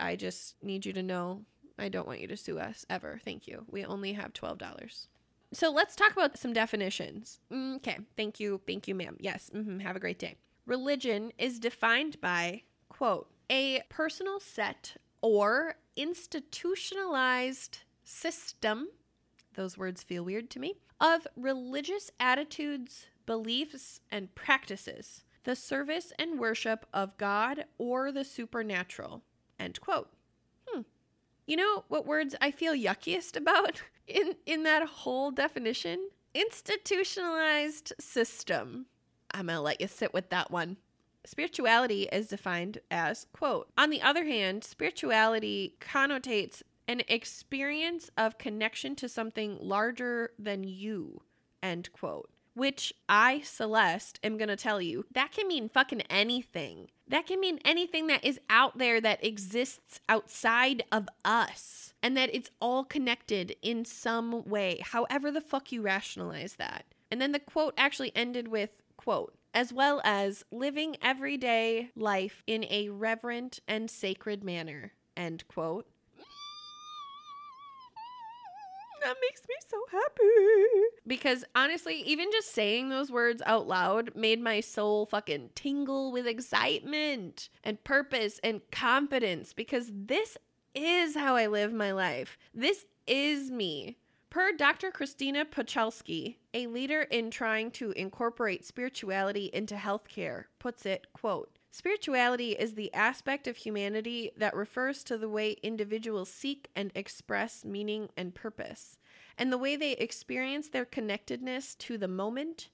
I just need you to know I don't want you to sue us ever. Thank you. We only have $12. So let's talk about some definitions. Mm, okay. Thank you. Thank you, ma'am. Yes. Mm-hmm. Have a great day. Religion is defined by, quote, a personal set or institutionalized system, those words feel weird to me, of religious attitudes, beliefs, and practices the service and worship of God or the supernatural. End quote. Hmm. You know what words I feel yuckiest about (laughs) in, in that whole definition? Institutionalized system. I'm going to let you sit with that one. Spirituality is defined as, quote, on the other hand, spirituality connotates an experience of connection to something larger than you, end quote which I, Celeste, am going to tell you, that can mean fucking anything. That can mean anything that is out there that exists outside of us and that it's all connected in some way, however the fuck you rationalize that. And then the quote actually ended with, quote, as well as living everyday life in a reverent and sacred manner, end quote that makes me so happy. Because honestly, even just saying those words out loud made my soul fucking tingle with excitement and purpose and confidence because this is how I live my life. This is me. Per Dr. Christina Puchalski, a leader in trying to incorporate spirituality into healthcare, puts it, quote, Spirituality is the aspect of humanity that refers to the way individuals seek and express meaning and purpose, and the way they experience their connectedness to the moment,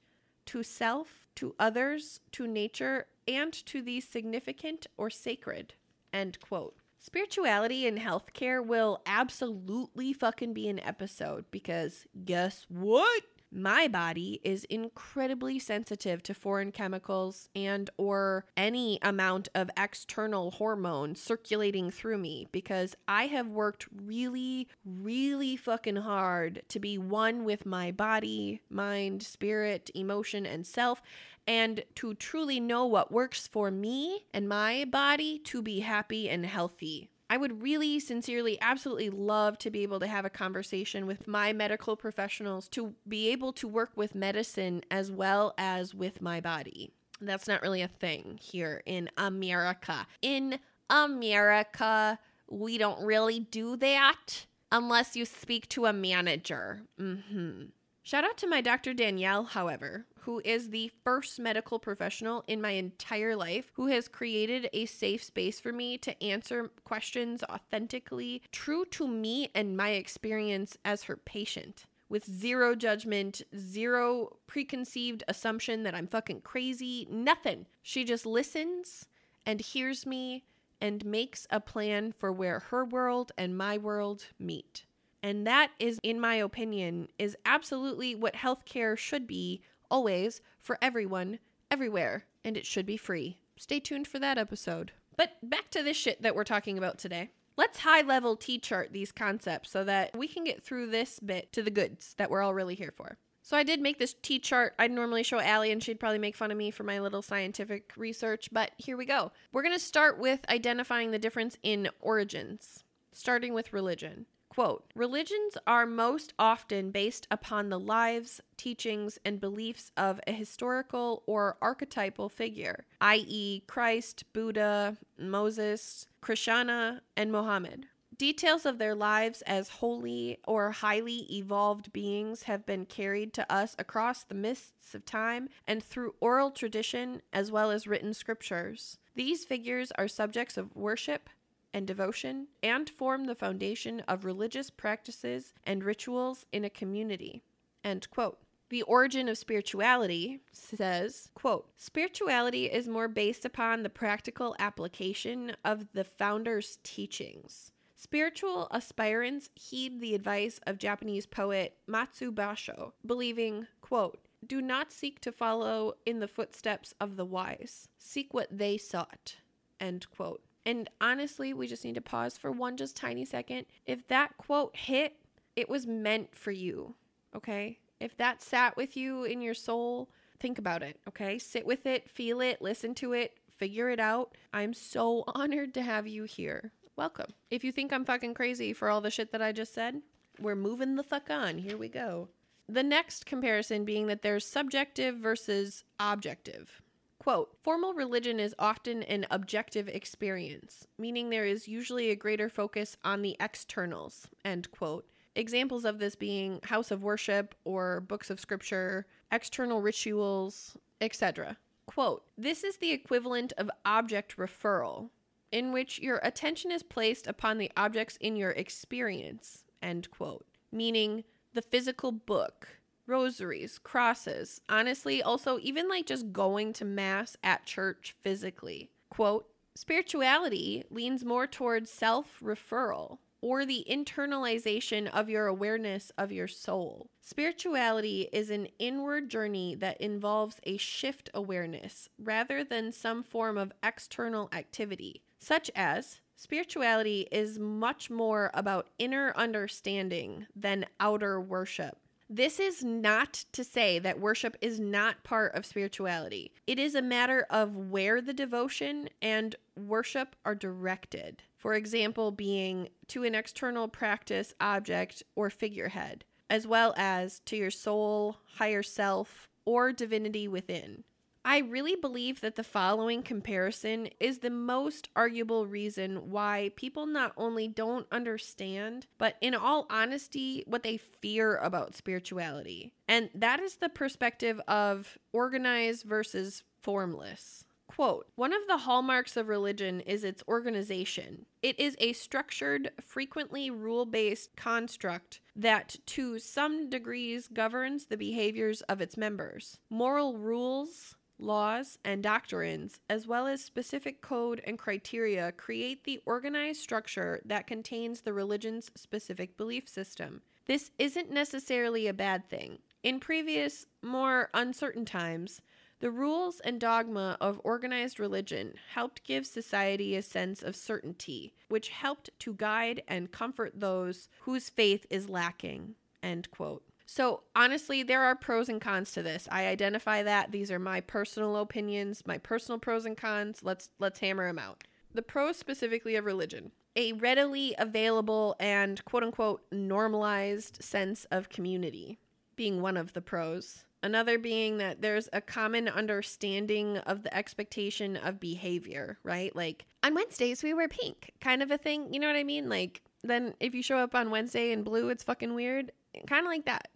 to self, to others, to nature, and to the significant or sacred. End quote. Spirituality in healthcare will absolutely fucking be an episode because guess what? My body is incredibly sensitive to foreign chemicals and or any amount of external hormone circulating through me because I have worked really really fucking hard to be one with my body, mind, spirit, emotion and self and to truly know what works for me and my body to be happy and healthy. I would really, sincerely, absolutely love to be able to have a conversation with my medical professionals to be able to work with medicine as well as with my body. That's not really a thing here in America. In America, we don't really do that unless you speak to a manager. Mm-hmm. Shout out to my Dr. Danielle, however, who is the first medical professional in my entire life who has created a safe space for me to answer questions authentically, true to me and my experience as her patient. With zero judgment, zero preconceived assumption that I'm fucking crazy, nothing. She just listens and hears me and makes a plan for where her world and my world meet. And that is, in my opinion, is absolutely what healthcare should be always for everyone, everywhere. And it should be free. Stay tuned for that episode. But back to this shit that we're talking about today. Let's high level T chart these concepts so that we can get through this bit to the goods that we're all really here for. So I did make this T chart. I'd normally show Allie and she'd probably make fun of me for my little scientific research, but here we go. We're going to start with identifying the difference in origins, starting with religion. Quote Religions are most often based upon the lives, teachings, and beliefs of a historical or archetypal figure, i.e., Christ, Buddha, Moses, Krishna, and Mohammed. Details of their lives as holy or highly evolved beings have been carried to us across the mists of time and through oral tradition as well as written scriptures. These figures are subjects of worship and devotion and form the foundation of religious practices and rituals in a community. End quote. The origin of spirituality says, quote, spirituality is more based upon the practical application of the founder's teachings. Spiritual aspirants heed the advice of Japanese poet Matsuo Basho, believing, quote, do not seek to follow in the footsteps of the wise. Seek what they sought. End quote. And honestly, we just need to pause for one just tiny second. If that quote hit, it was meant for you. Okay? If that sat with you in your soul, think about it. Okay? Sit with it, feel it, listen to it, figure it out. I'm so (laughs) honored to have you here welcome. If you think I'm fucking crazy for all the shit that I just said, we're moving the fuck on. Here we go. The next comparison being that there's subjective versus objective. Quote Formal religion is often an objective experience, meaning there is usually a greater focus on the externals. End quote. Examples of this being house of worship or books of scripture, external rituals, etc. Quote This is the equivalent of object referral, in which your attention is placed upon the objects in your experience, end quote. Meaning the physical book, rosaries, crosses, honestly, also even like just going to mass at church physically. Quote, spirituality leans more towards self referral or the internalization of your awareness of your soul. Spirituality is an inward journey that involves a shift awareness rather than some form of external activity such as spirituality is much more about inner understanding than outer worship. This is not to say that worship is not part of spirituality. It is a matter of where the devotion and worship are directed. For example, being to an external practice, object, or figurehead, as well as to your soul, higher self, or divinity within. I really believe that the following comparison is the most arguable reason why people not only don't understand, but in all honesty, what they fear about spirituality. And that is the perspective of organized versus formless. Quote One of the hallmarks of religion is its organization. It is a structured, frequently rule based construct that, to some degrees, governs the behaviors of its members. Moral rules, laws, and doctrines, as well as specific code and criteria, create the organized structure that contains the religion's specific belief system. This isn't necessarily a bad thing. In previous, more uncertain times, the rules and dogma of organized religion helped give society a sense of certainty, which helped to guide and comfort those whose faith is lacking. End quote. So, honestly, there are pros and cons to this. I identify that these are my personal opinions, my personal pros and cons. Let's let's hammer them out. The pros specifically of religion. A readily available and quote unquote normalized sense of community being one of the pros. Another being that there's a common understanding of the expectation of behavior, right? Like on Wednesdays we wear pink, kind of a thing. You know what I mean? Like then if you show up on Wednesday in blue, it's fucking weird. Kind of like that.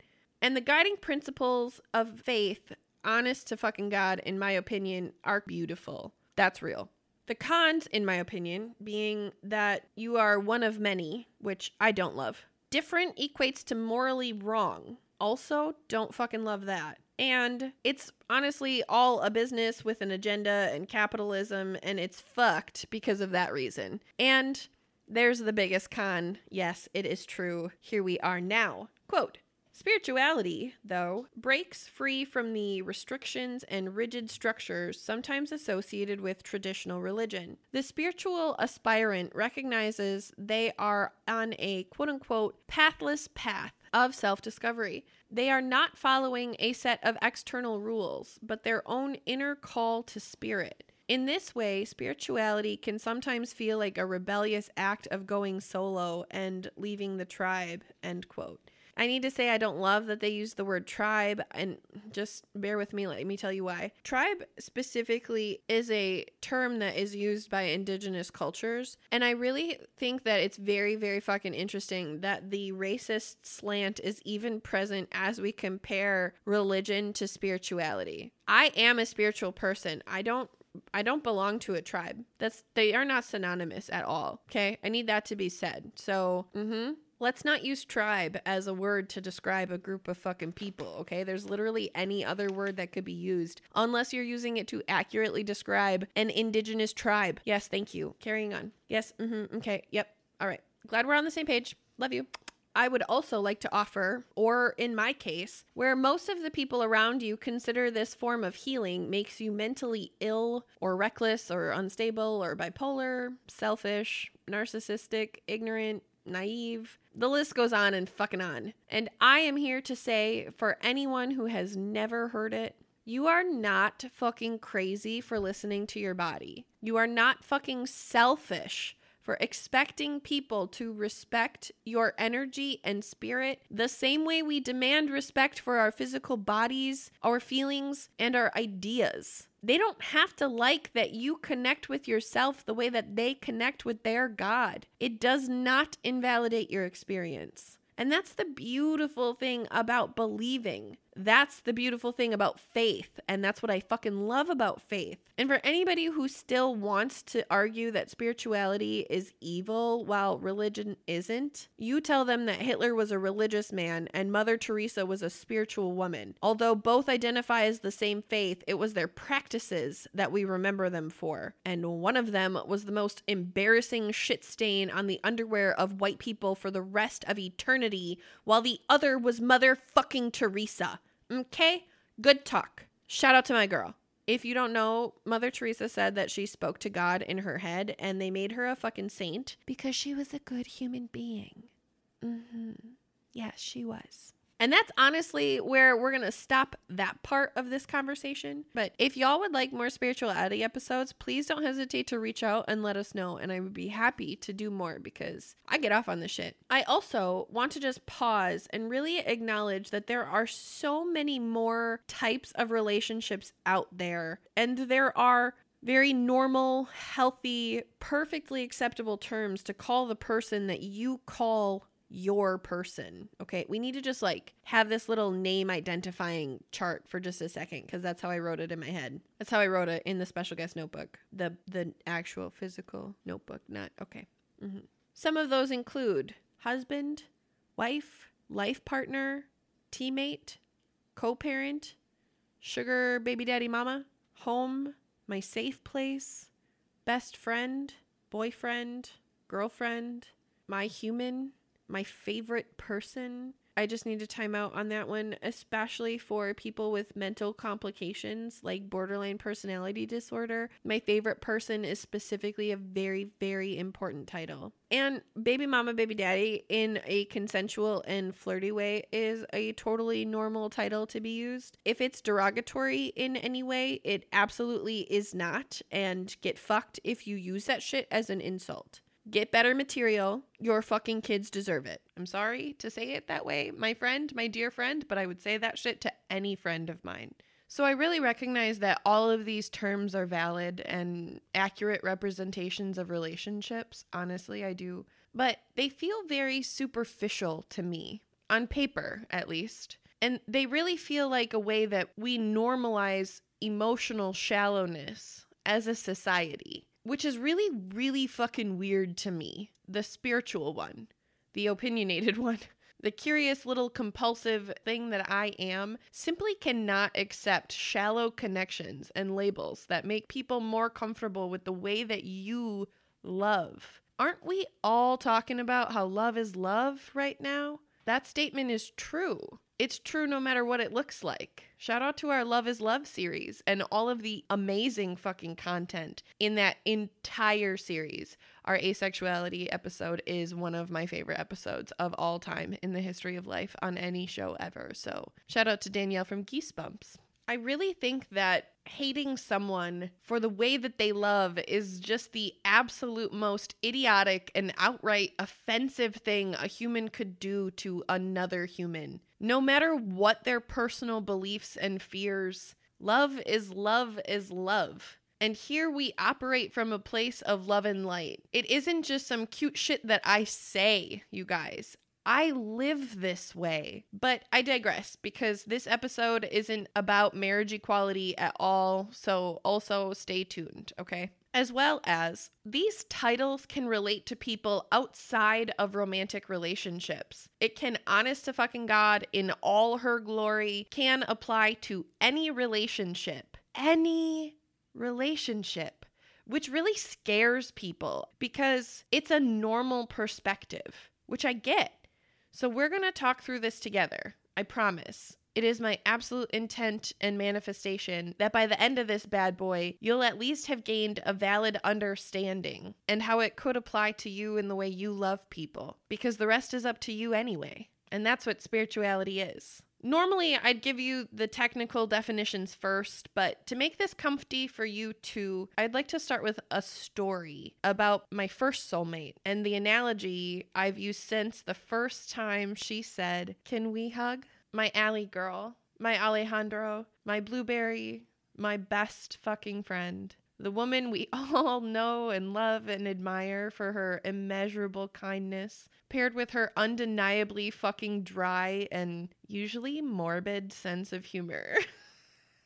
And the guiding principles of faith, honest to fucking God, in my opinion, are beautiful. That's real. The cons, in my opinion, being that you are one of many, which I don't love. Different equates to morally wrong. Also, don't fucking love that. And it's honestly all a business with an agenda and capitalism, and it's fucked because of that reason. And there's the biggest con. Yes, it is true. Here we are now. Quote Spirituality, though, breaks free from the restrictions and rigid structures sometimes associated with traditional religion. The spiritual aspirant recognizes they are on a quote unquote pathless path of self discovery. They are not following a set of external rules, but their own inner call to spirit. In this way, spirituality can sometimes feel like a rebellious act of going solo and leaving the tribe. End quote. I need to say I don't love that they use the word tribe, and just bear with me, let me tell you why. Tribe specifically is a term that is used by indigenous cultures, and I really think that it's very, very fucking interesting that the racist slant is even present as we compare religion to spirituality. I am a spiritual person. I don't I don't belong to a tribe. That's they are not synonymous at all. Okay? I need that to be said. So, mhm. Let's not use tribe as a word to describe a group of fucking people, okay? There's literally any other word that could be used unless you're using it to accurately describe an indigenous tribe. Yes, thank you. Carrying on. Yes, mm-hmm, okay, yep. All right. Glad we're on the same page. Love you. I would also like to offer, or in my case, where most of the people around you consider this form of healing makes you mentally ill or reckless or unstable or bipolar, selfish, narcissistic, ignorant, naive. The list goes on and fucking on. And I am here to say for anyone who has never heard it, you are not fucking crazy for listening to your body. You are not fucking selfish for expecting people to respect your energy and spirit the same way we demand respect for our physical bodies, our feelings, and our ideas. They don't have to like that you connect with yourself the way that they connect with their God. It does not invalidate your experience. And that's the beautiful thing about believing. That's the beautiful thing about faith. And that's what I fucking love about faith. And for anybody who still wants to argue that spirituality is evil while religion isn't, you tell them that Hitler was a religious man and Mother Teresa was a spiritual woman. Although both identify as the same faith, it was their practices that we remember them for. And one of them was the most embarrassing shit stain on the underwear of white people for the rest of eternity, while the other was Mother fucking Teresa. Okay? Good talk. Shout out to my girl. If you don't know, Mother Teresa said that she spoke to God in her head and they made her a fucking saint because she was a good human being. Mm-hmm. Yes, she was. And that's honestly where we're going to stop that part of this conversation. But if y'all would like more spirituality episodes, please don't hesitate to reach out and let us know. And I would be happy to do more because I get off on this shit. I also want to just pause and really acknowledge that there are so many more types of relationships out there. And there are very normal, healthy, perfectly acceptable terms to call the person that you call your person. Okay. We need to just like have this little name identifying chart for just a second because that's how I wrote it in my head. That's how I wrote it in the special guest notebook. The the actual physical notebook, not okay. Mm-hmm. Some of those include husband, wife, life partner, teammate, co-parent, sugar baby daddy mama, home, my safe place, best friend, boyfriend, girlfriend, my human, my favorite person. I just need to time out on that one, especially for people with mental complications like borderline personality disorder. My favorite person is specifically a very, very important title. And baby mama, baby daddy in a consensual and flirty way is a totally normal title to be used. If it's derogatory in any way, it absolutely is not. And get fucked if you use that shit as an insult. Get better material. Your fucking kids deserve it. I'm sorry to say it that way, my friend, my dear friend, but I would say that shit to any friend of mine. So I really recognize that all of these terms are valid and accurate representations of relationships. Honestly, I do. But they feel very superficial to me, on paper at least. And they really feel like a way that we normalize emotional shallowness as a society, which is really, really fucking weird to me. The spiritual one, the opinionated (laughs) one. The curious little compulsive thing that I am simply cannot accept shallow connections and labels that make people more comfortable with the way that you love. Aren't we all talking about how love is love right now? That statement is true. It's true no matter what it looks like. Shout out to our Love is Love series and all of the amazing fucking content in that entire series. Our asexuality episode is one of my favorite episodes of all time in the history of life on any show ever. So, shout out to Danielle from Geesebumps. I really think that hating someone for the way that they love is just the absolute most idiotic and outright offensive thing a human could do to another human. No matter what their personal beliefs and fears, love is love is love. And here we operate from a place of love and light. It isn't just some cute shit that I say, you guys. I live this way. But I digress because this episode isn't about marriage equality at all. So also stay tuned, okay? As well as these titles can relate to people outside of romantic relationships. It can, honest to fucking God, in all her glory, can apply to any relationship. Any relationship which really scares people because it's a normal perspective, which I get. So we're going to talk through this together. I promise. It is my absolute intent and manifestation that by the end of this bad boy, you'll at least have gained a valid understanding and how it could apply to you in the way you love people, because the rest is up to you anyway. And that's what spirituality is. Normally, I'd give you the technical definitions first, but to make this comfy for you too, I'd like to start with a story about my first soulmate and the analogy I've used since the first time she said, Can we hug? My alley girl, my Alejandro, my blueberry, my best fucking friend the woman we (laughs) all know and love and admire for her immeasurable kindness, paired with her undeniably fucking dry and usually morbid sense of humor.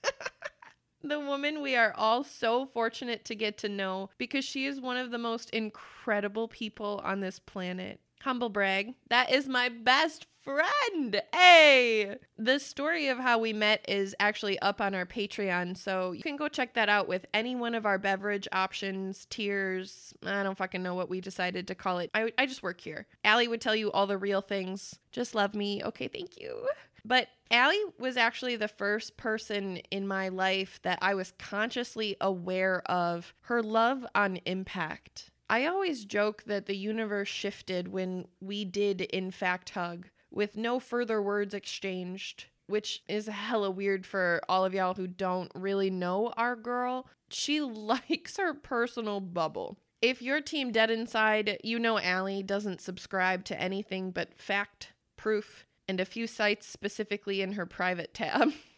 (laughs) the woman we are all so fortunate to get to know because she is one of the most incredible people on this planet. Humble brag. That is my best friend. Hey! The story of how we met is actually up on our Patreon, so you can go check that out with any one of our beverage options, tiers. I don't fucking know what we decided to call it. I, I just work here. Allie would tell you all the real things. Just love me. Okay, thank you. But Allie was actually the first person in my life that I was consciously aware of her love on impact. I always joke that the universe shifted when we did, in fact, hug with no further words exchanged, which is hella weird for all of y'all who don't really know our girl. She (laughs) likes her personal bubble. If you're team dead inside, you know Allie doesn't subscribe to anything but fact, proof, and a few sites specifically in her private tab. (laughs)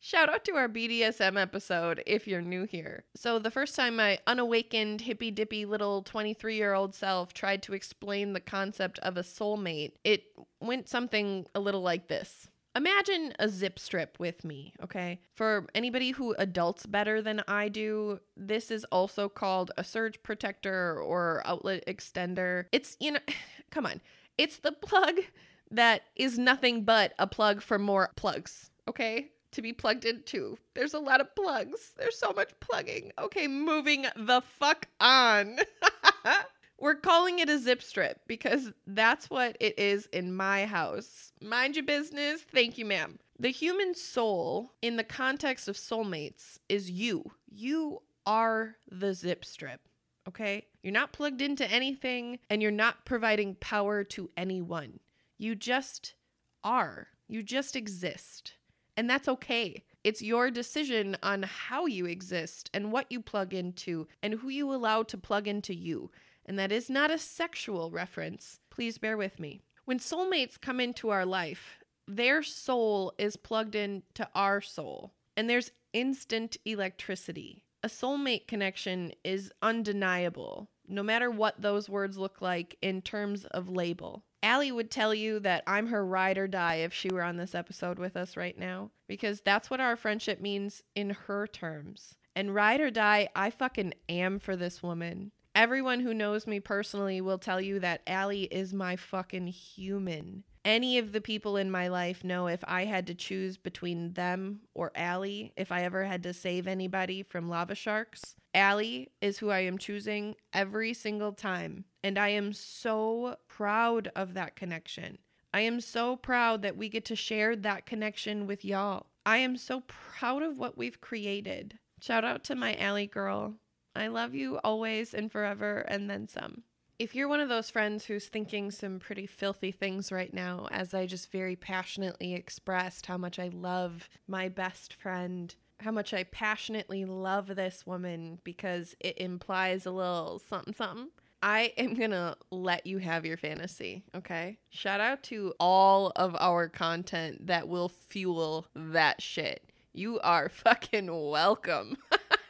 Shout out to our BDSM episode if you're new here. So, the first time my unawakened, hippy dippy little 23 year old self tried to explain the concept of a soulmate, it went something a little like this. Imagine a zip strip with me, okay? For anybody who adults better than I do, this is also called a surge protector or outlet extender. It's, you know, (sighs) come on. It's the plug that is nothing but a plug for more plugs, okay? to be plugged into. There's a lot of plugs. There's so much plugging. Okay, moving the fuck on. (laughs) We're calling it a zip strip because that's what it is in my house. Mind your business. Thank you, ma'am. The human soul, in the context of soulmates, is you. You are the zip strip. Okay? You're not plugged into anything and you're not providing power to anyone. You just are. You just exist. And that's okay. It's your decision on how you exist and what you plug into and who you allow to plug into you. and that is not a sexual reference. Please bear with me. When soulmates come into our life, their soul is plugged into our soul, and there's instant electricity. A soulmate connection is undeniable, no matter what those words look like in terms of label. Allie would tell you that I'm her ride or die if she were on this episode with us right now, because that's what our friendship means in her terms. And ride or die, I fucking am for this woman. Everyone who knows me personally will tell you that Allie is my fucking human. Any of the people in my life know if I had to choose between them or Allie, if I ever had to save anybody from lava sharks, Allie is who I am choosing every single time. And I am so proud of that connection. I am so proud that we get to share that connection with y'all. I am so proud of what we've created. Shout out to my Allie girl. I love you always and forever and then some. If you're one of those friends who's thinking some pretty filthy things right now, as I just very passionately expressed how much I love my best friend, how much I passionately love this woman because it implies a little something something. I am gonna let you have your fantasy, okay? Shout out to all of our content that will fuel that shit. You are (laughs) fucking welcome.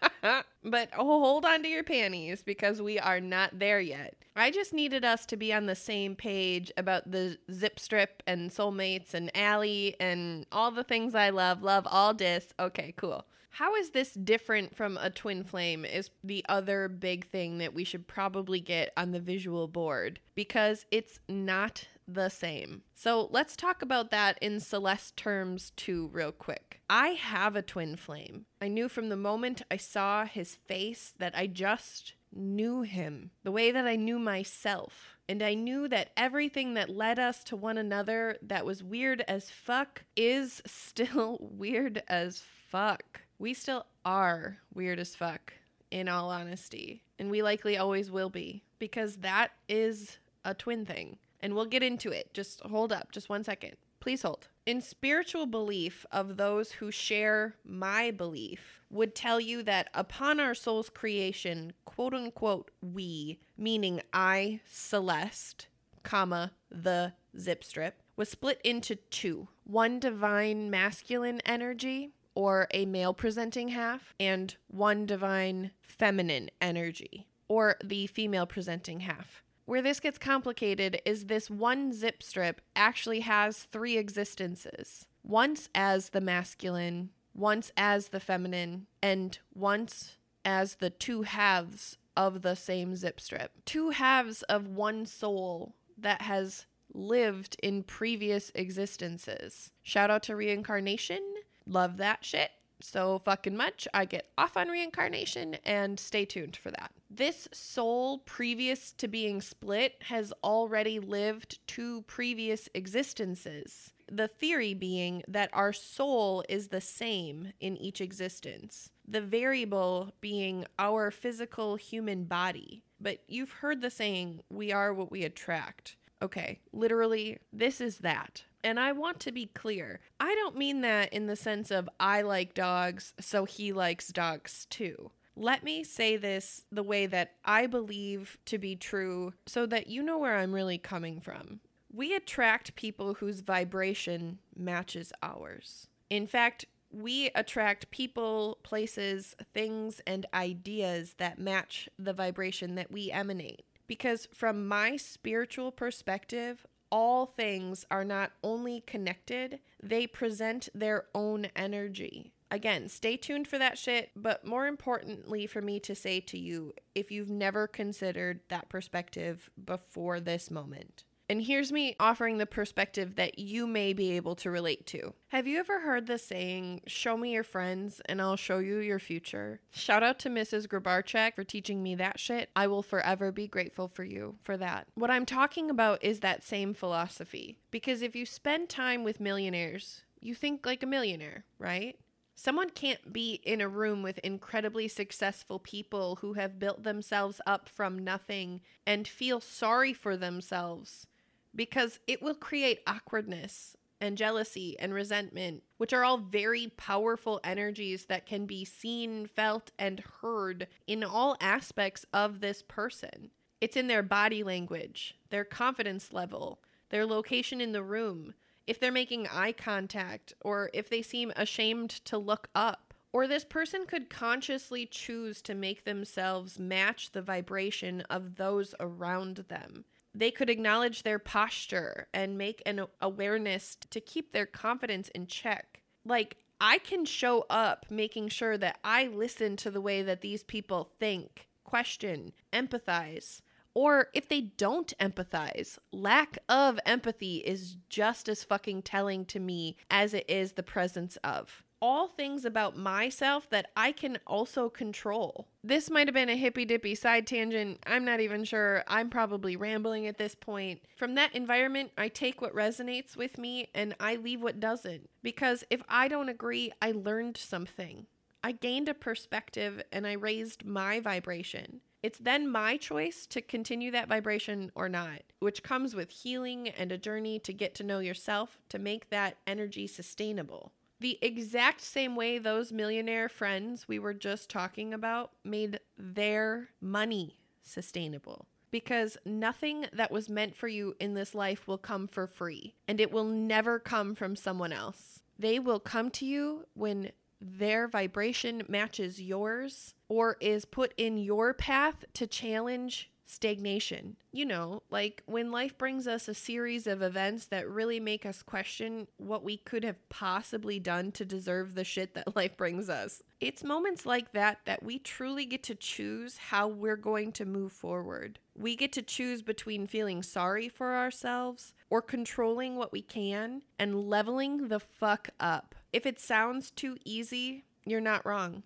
(laughs) but hold on to your panties because we are not there yet. I just needed us to be on the same page about the zip strip and soulmates and Allie and all the things I love. Love all dis. Okay, cool. How is this different from a twin flame? Is the other big thing that we should probably get on the visual board because it's not the same. So let's talk about that in Celeste terms too, real quick. I have a twin flame. I knew from the moment I saw his face that I just knew him the way that I knew myself. And I knew that everything that led us to one another that was weird as fuck is still (laughs) weird as fuck. We still are weird as fuck, in all honesty. And we likely always will be because that is a twin thing. And we'll get into it. Just hold up, just one second. Please hold. In spiritual belief of those who share my belief, would tell you that upon our soul's creation, quote unquote, we, meaning I, Celeste, comma, the zip strip, was split into two one divine masculine energy, or a male presenting half, and one divine feminine energy, or the female presenting half. Where this gets complicated is this one zip strip actually has three existences once as the masculine, once as the feminine, and once as the two halves of the same zip strip. Two halves of one soul that has lived in previous existences. Shout out to reincarnation. Love that shit so fucking much. I get off on reincarnation and stay tuned for that. This soul, previous to being split, has already lived two previous existences. The theory being that our soul is the same in each existence, the variable being our physical human body. But you've heard the saying, we are what we attract. Okay, literally, this is that. And I want to be clear. I don't mean that in the sense of I like dogs, so he likes dogs too. Let me say this the way that I believe to be true so that you know where I'm really coming from. We attract people whose vibration matches ours. In fact, we attract people, places, things, and ideas that match the vibration that we emanate. Because from my spiritual perspective, all things are not only connected, they present their own energy. Again, stay tuned for that shit, but more importantly, for me to say to you, if you've never considered that perspective before this moment. And here's me offering the perspective that you may be able to relate to. Have you ever heard the saying, show me your friends and I'll show you your future? Shout out to Mrs. Grabarchak for teaching me that shit. I will forever be grateful for you for that. What I'm talking about is that same philosophy. Because if you spend time with millionaires, you think like a millionaire, right? Someone can't be in a room with incredibly successful people who have built themselves up from nothing and feel sorry for themselves because it will create awkwardness and jealousy and resentment, which are all very powerful energies that can be seen, felt, and heard in all aspects of this person. It's in their body language, their confidence level, their location in the room, if they're making eye contact, or if they seem ashamed to look up. Or this person could consciously choose to make themselves match the vibration of those around them. They could acknowledge their posture and make an awareness to keep their confidence in check. Like, I can show up making sure that I listen to the way that these people think, question, empathize. Or if they don't empathize, lack of empathy is just as fucking telling to me as it is the presence of all things about myself that I can also control. This might have been a hippy dippy side tangent. I'm not even sure. I'm probably rambling at this point. From that environment, I take what resonates with me and I leave what doesn't. Because if I don't agree, I learned something. I gained a perspective and I raised my vibration. It's then my choice to continue that vibration or not, which comes with healing and a journey to get to know yourself to make that energy sustainable the exact same way those millionaire friends we were just talking about made their money sustainable. Because nothing that was meant for you in this life will come for free, and it will never come from someone else. They will come to you when their vibration matches yours or is put in your path to challenge stagnation. You know, like when life brings us a series of events that really make us question what we could have possibly done to deserve the shit that (laughs) life brings us. It's moments like that that we truly get to choose how we're going to move forward. We get to choose between feeling sorry for ourselves or controlling what we can and leveling the fuck up. If it sounds too easy, you're not wrong.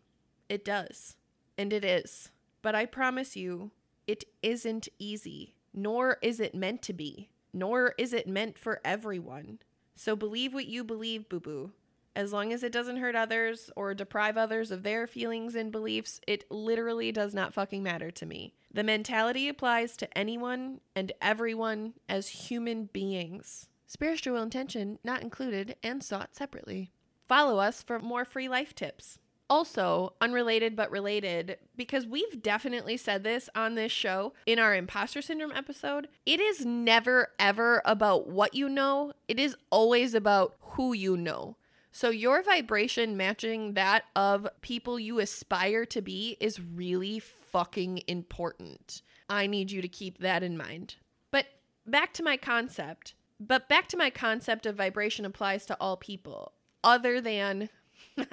It does. And it is. But I promise you, it isn't easy, nor is it meant to be, nor is it meant for everyone. So believe what you believe, boo boo. As long as it doesn't hurt others or deprive others of their feelings and beliefs, it literally does not fucking matter to me. The mentality applies to anyone and everyone as human beings. Spiritual intention not included and sought separately. Follow us for more free life tips. Also, unrelated but related, because we've definitely said this on this show in our imposter syndrome episode, it is never ever about what you know, it is always about who you know. So, your vibration matching that of people you aspire to be is really fucking important. I need you to keep that in mind. But back to my concept. But back to my concept of vibration applies to all people, other than (laughs)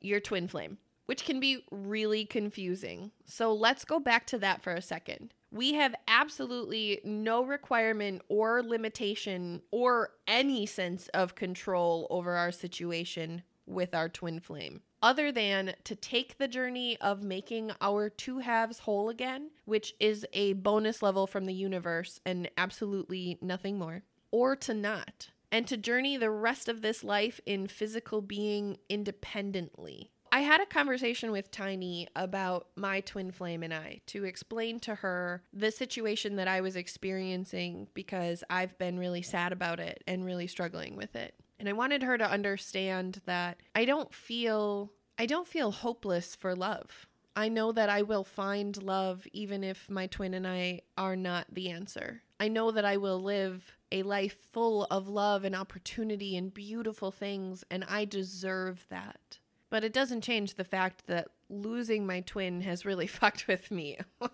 your twin flame, which can be really confusing. So let's go back to that for a second. We have absolutely no requirement or limitation or any sense of control over our situation with our twin flame, other than to take the journey of making our two halves whole again, which is a bonus level from the universe and absolutely nothing more, or to not and to journey the rest of this life in physical being independently. I had a conversation with Tiny about my twin flame and I to explain to her the situation that I was experiencing because I've been really sad about it and really struggling with it. And I wanted her to understand that I don't feel I don't feel hopeless for love. I know that I will find love even if my twin and I are not the answer. I know that I will live a life full of love and opportunity and beautiful things, and I deserve that. But it doesn't change the fact that losing my twin has really (laughs) fucked with me. (laughs)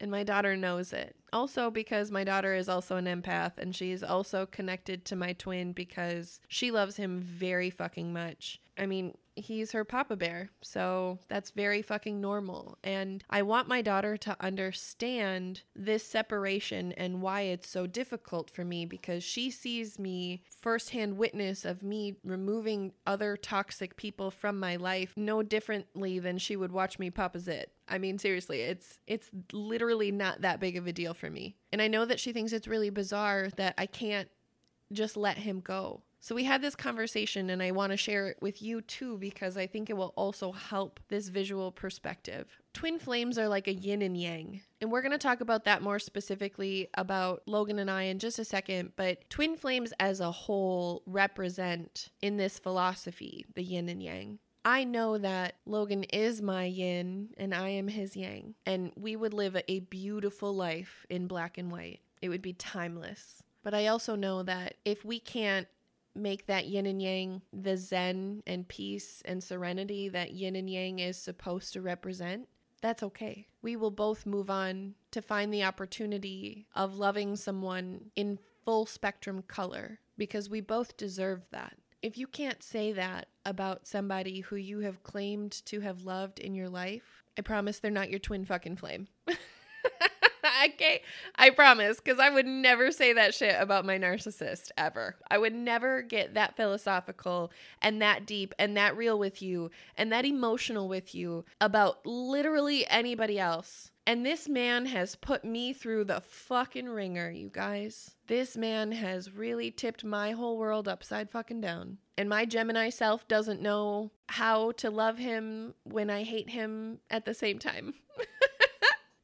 and my daughter knows it. Also, because my daughter is also an empath and she's also connected to my twin because she loves him very fucking much. I mean, he's her papa bear. So that's very fucking normal. And I want my daughter to understand this separation and why it's so difficult for me because she sees me firsthand witness of me removing other toxic people from my life no differently than she would watch me papa zit. I mean seriously, it's it's literally not that big of a deal for me. And I know that she thinks it's really bizarre that I can't just let him go. So we had this conversation, and I want to share it with you too because I think it will also help this visual perspective. Twin flames are like a yin and yang, and we're going to talk about that more specifically about Logan and I in just a second. But twin flames as a whole represent in this philosophy the yin and yang. I know that Logan is my yin and I am his yang, and we would live a beautiful life in black and white. It would be timeless. But I also know that if we can't make that yin and yang the zen and peace and serenity that yin and yang is supposed to represent, that's okay. We will both move on to find the opportunity of loving someone in full spectrum color because we both deserve that. If you can't say that about somebody who you have claimed to have loved in your life, I promise they're not your twin fucking flame. (laughs) (laughs) okay, I promise, because I would never say that shit about my narcissist ever. I would never get that philosophical and that deep and that real with you and that emotional with you about literally anybody else. And this man has put me through the fucking ringer, you guys. This man has really tipped my whole world upside fucking down. And my Gemini self doesn't know how to love him when I hate him at the same time. (laughs)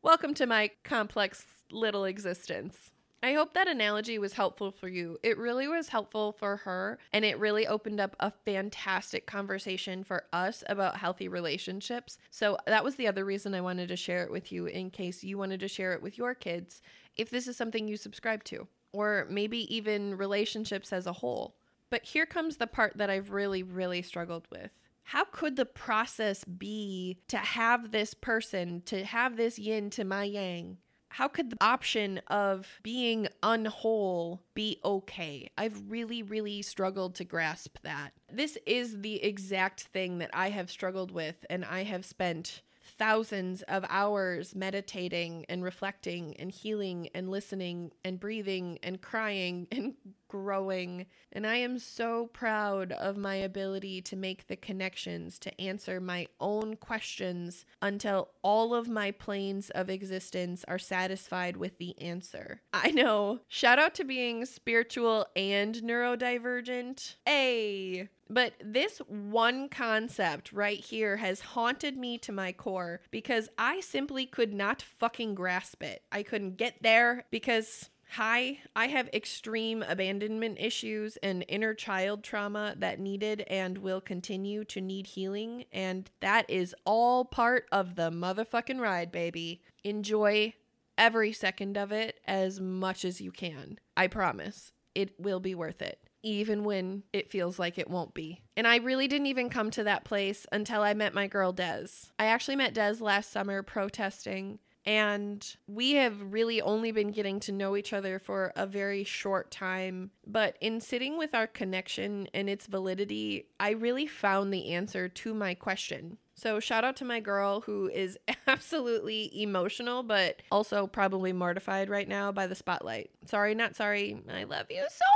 Welcome to my complex little existence. I hope that analogy was helpful for you. It really was helpful for her, and it really opened up a fantastic conversation for us about healthy relationships. So, that was the other reason I wanted to share it with you in case you wanted to share it with your kids if this is something you subscribe to, or maybe even relationships as a whole. But here comes the part that I've really, really struggled with how could the process be to have this person, to have this yin to my yang? How could the option of being unwhole be okay? I've really, really struggled to grasp that. This is the exact thing that I have struggled with, and I have spent thousands of hours meditating and reflecting and healing and listening and breathing and crying and growing. And I am so proud of my ability to make the connections, to answer my own questions until all of my planes of existence are satisfied with the answer. I know. Shout out to being spiritual and neurodivergent. A. But this one concept right here has haunted me to my core because I simply could not fucking grasp it. I couldn't get there because Hi, I have extreme abandonment issues and inner child trauma that needed and will continue to need healing, and that is all part of the motherfucking ride, baby. Enjoy every second of it as much as you can. I promise. It will be worth it even when it feels like it won't be. And I really didn't even come to that place until I met my girl Des. I actually met Des last summer protesting and we have really only been getting to know each other for a very short time. But in sitting with our connection and its validity, I really found the answer to my question. So, shout out to my girl who is (laughs) absolutely emotional, but also probably mortified right now by the spotlight. Sorry, not sorry. I love you so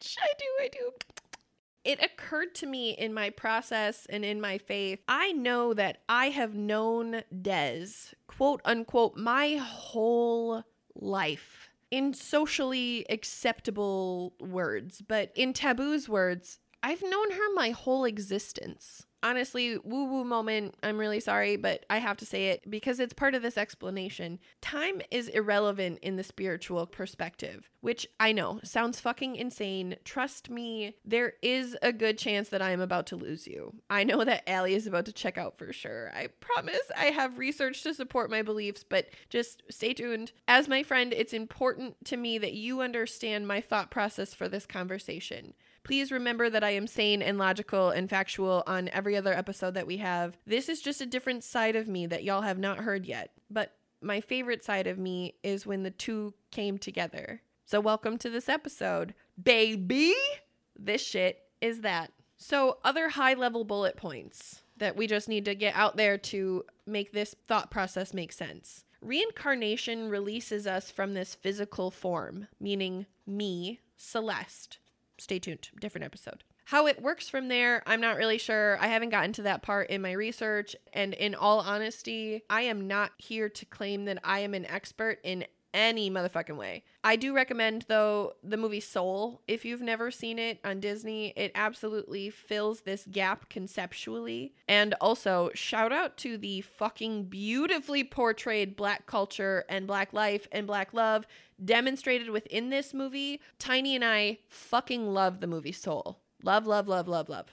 much. I do, I do it occurred to me in my process and in my faith, I know that I have known Des, quote unquote, my whole life in socially acceptable words, but in taboo's words, I've known her my whole existence honestly, woo woo moment. I'm really sorry, but I have to say it because it's part of this explanation. Time is irrelevant in the spiritual perspective, which I know sounds fucking insane. Trust me, there is a good chance that I am about to lose you. I know that Allie is about to check out for sure. I promise I have research to support my beliefs, but just stay tuned. As my friend, it's important to me that you understand my thought process for this conversation. Please remember that I am sane and logical and factual on every other episode that we have. This is just a different side of me that y'all have not heard yet. But my favorite side of me is when the two came together. So, welcome to this episode, baby. This shit is that. So, other high level bullet points that we just need to get out there to make this thought process make sense. Reincarnation releases us from this physical form, meaning me, Celeste, stay tuned, different episode. How it works from there, I'm not really sure. I haven't gotten to that part in my research. And in all honesty, I am not here to claim that I am an expert in any motherfucking way. I do recommend though the movie Soul if you've never seen it on Disney. It absolutely fills this gap conceptually. And also shout out to the fucking beautifully portrayed black culture and black life and black love demonstrated within this movie. Tiny and I fucking love the movie Soul. Love, love, love, love, love.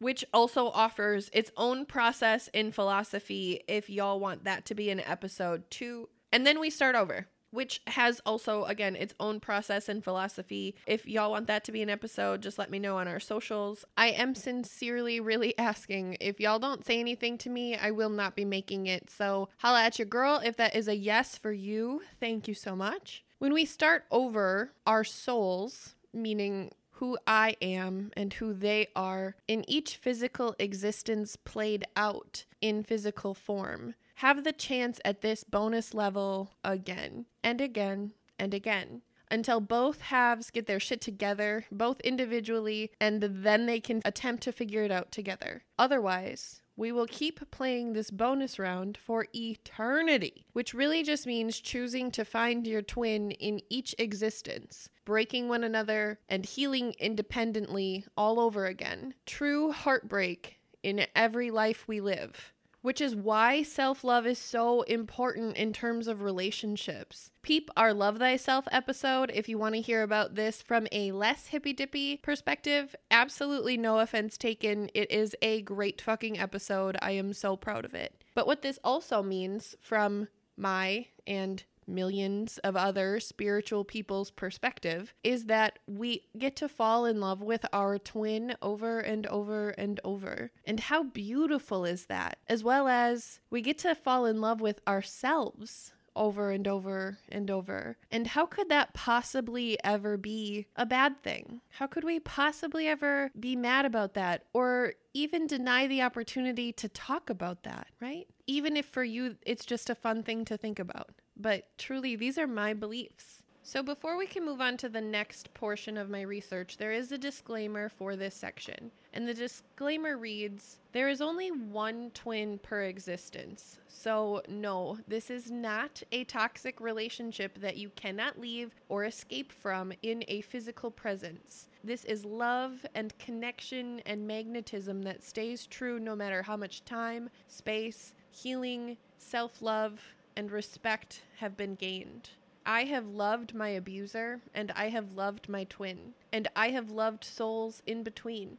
which also offers its own process in philosophy if y'all want that to be an episode too. And then we start over which has also again its own process and philosophy. If y'all want that to be an episode, just let me know on our socials. I am sincerely really (laughs) asking if y'all don't say anything to me, I will not be making it. So, holla at your girl if that is a yes for you. Thank you so much. When we start over, our souls, meaning who I am and who they are in each physical existence played out in physical form have the chance at this bonus level again and again and again until both halves get their shit together, both individually, and then they can attempt to figure it out together. Otherwise, we will keep playing this bonus round for eternity, which really just means choosing to find your twin in each existence, breaking one another, and healing independently all over again. True heartbreak in every life we live which is why self love is so important in terms of relationships. Peep our Love Thyself episode if you want to hear about this from a less hippy dippy perspective. Absolutely no offense taken. It is a great fucking episode. I am so proud of it. But what this also means from my and millions of other spiritual people's perspective is that we get to fall in love with our twin over and over and over. And how beautiful is that? As well as we get to fall in love with ourselves over and over and over. And how could that possibly ever be a bad thing? How could we possibly ever be mad about that or even deny the opportunity to talk about that, right? Even if for you it's just a fun thing to think about. But truly, these are my beliefs. So, before we can move on to the next portion of my research, there is a disclaimer for this section. And the disclaimer reads There is only one twin per existence. So, no, this is not a toxic relationship that you cannot leave or escape from in a physical presence. This is love and connection and magnetism that stays true no matter how much time, space, healing, self love, and respect have been gained. I have loved my abuser, and I have loved my twin, and I have loved souls in between.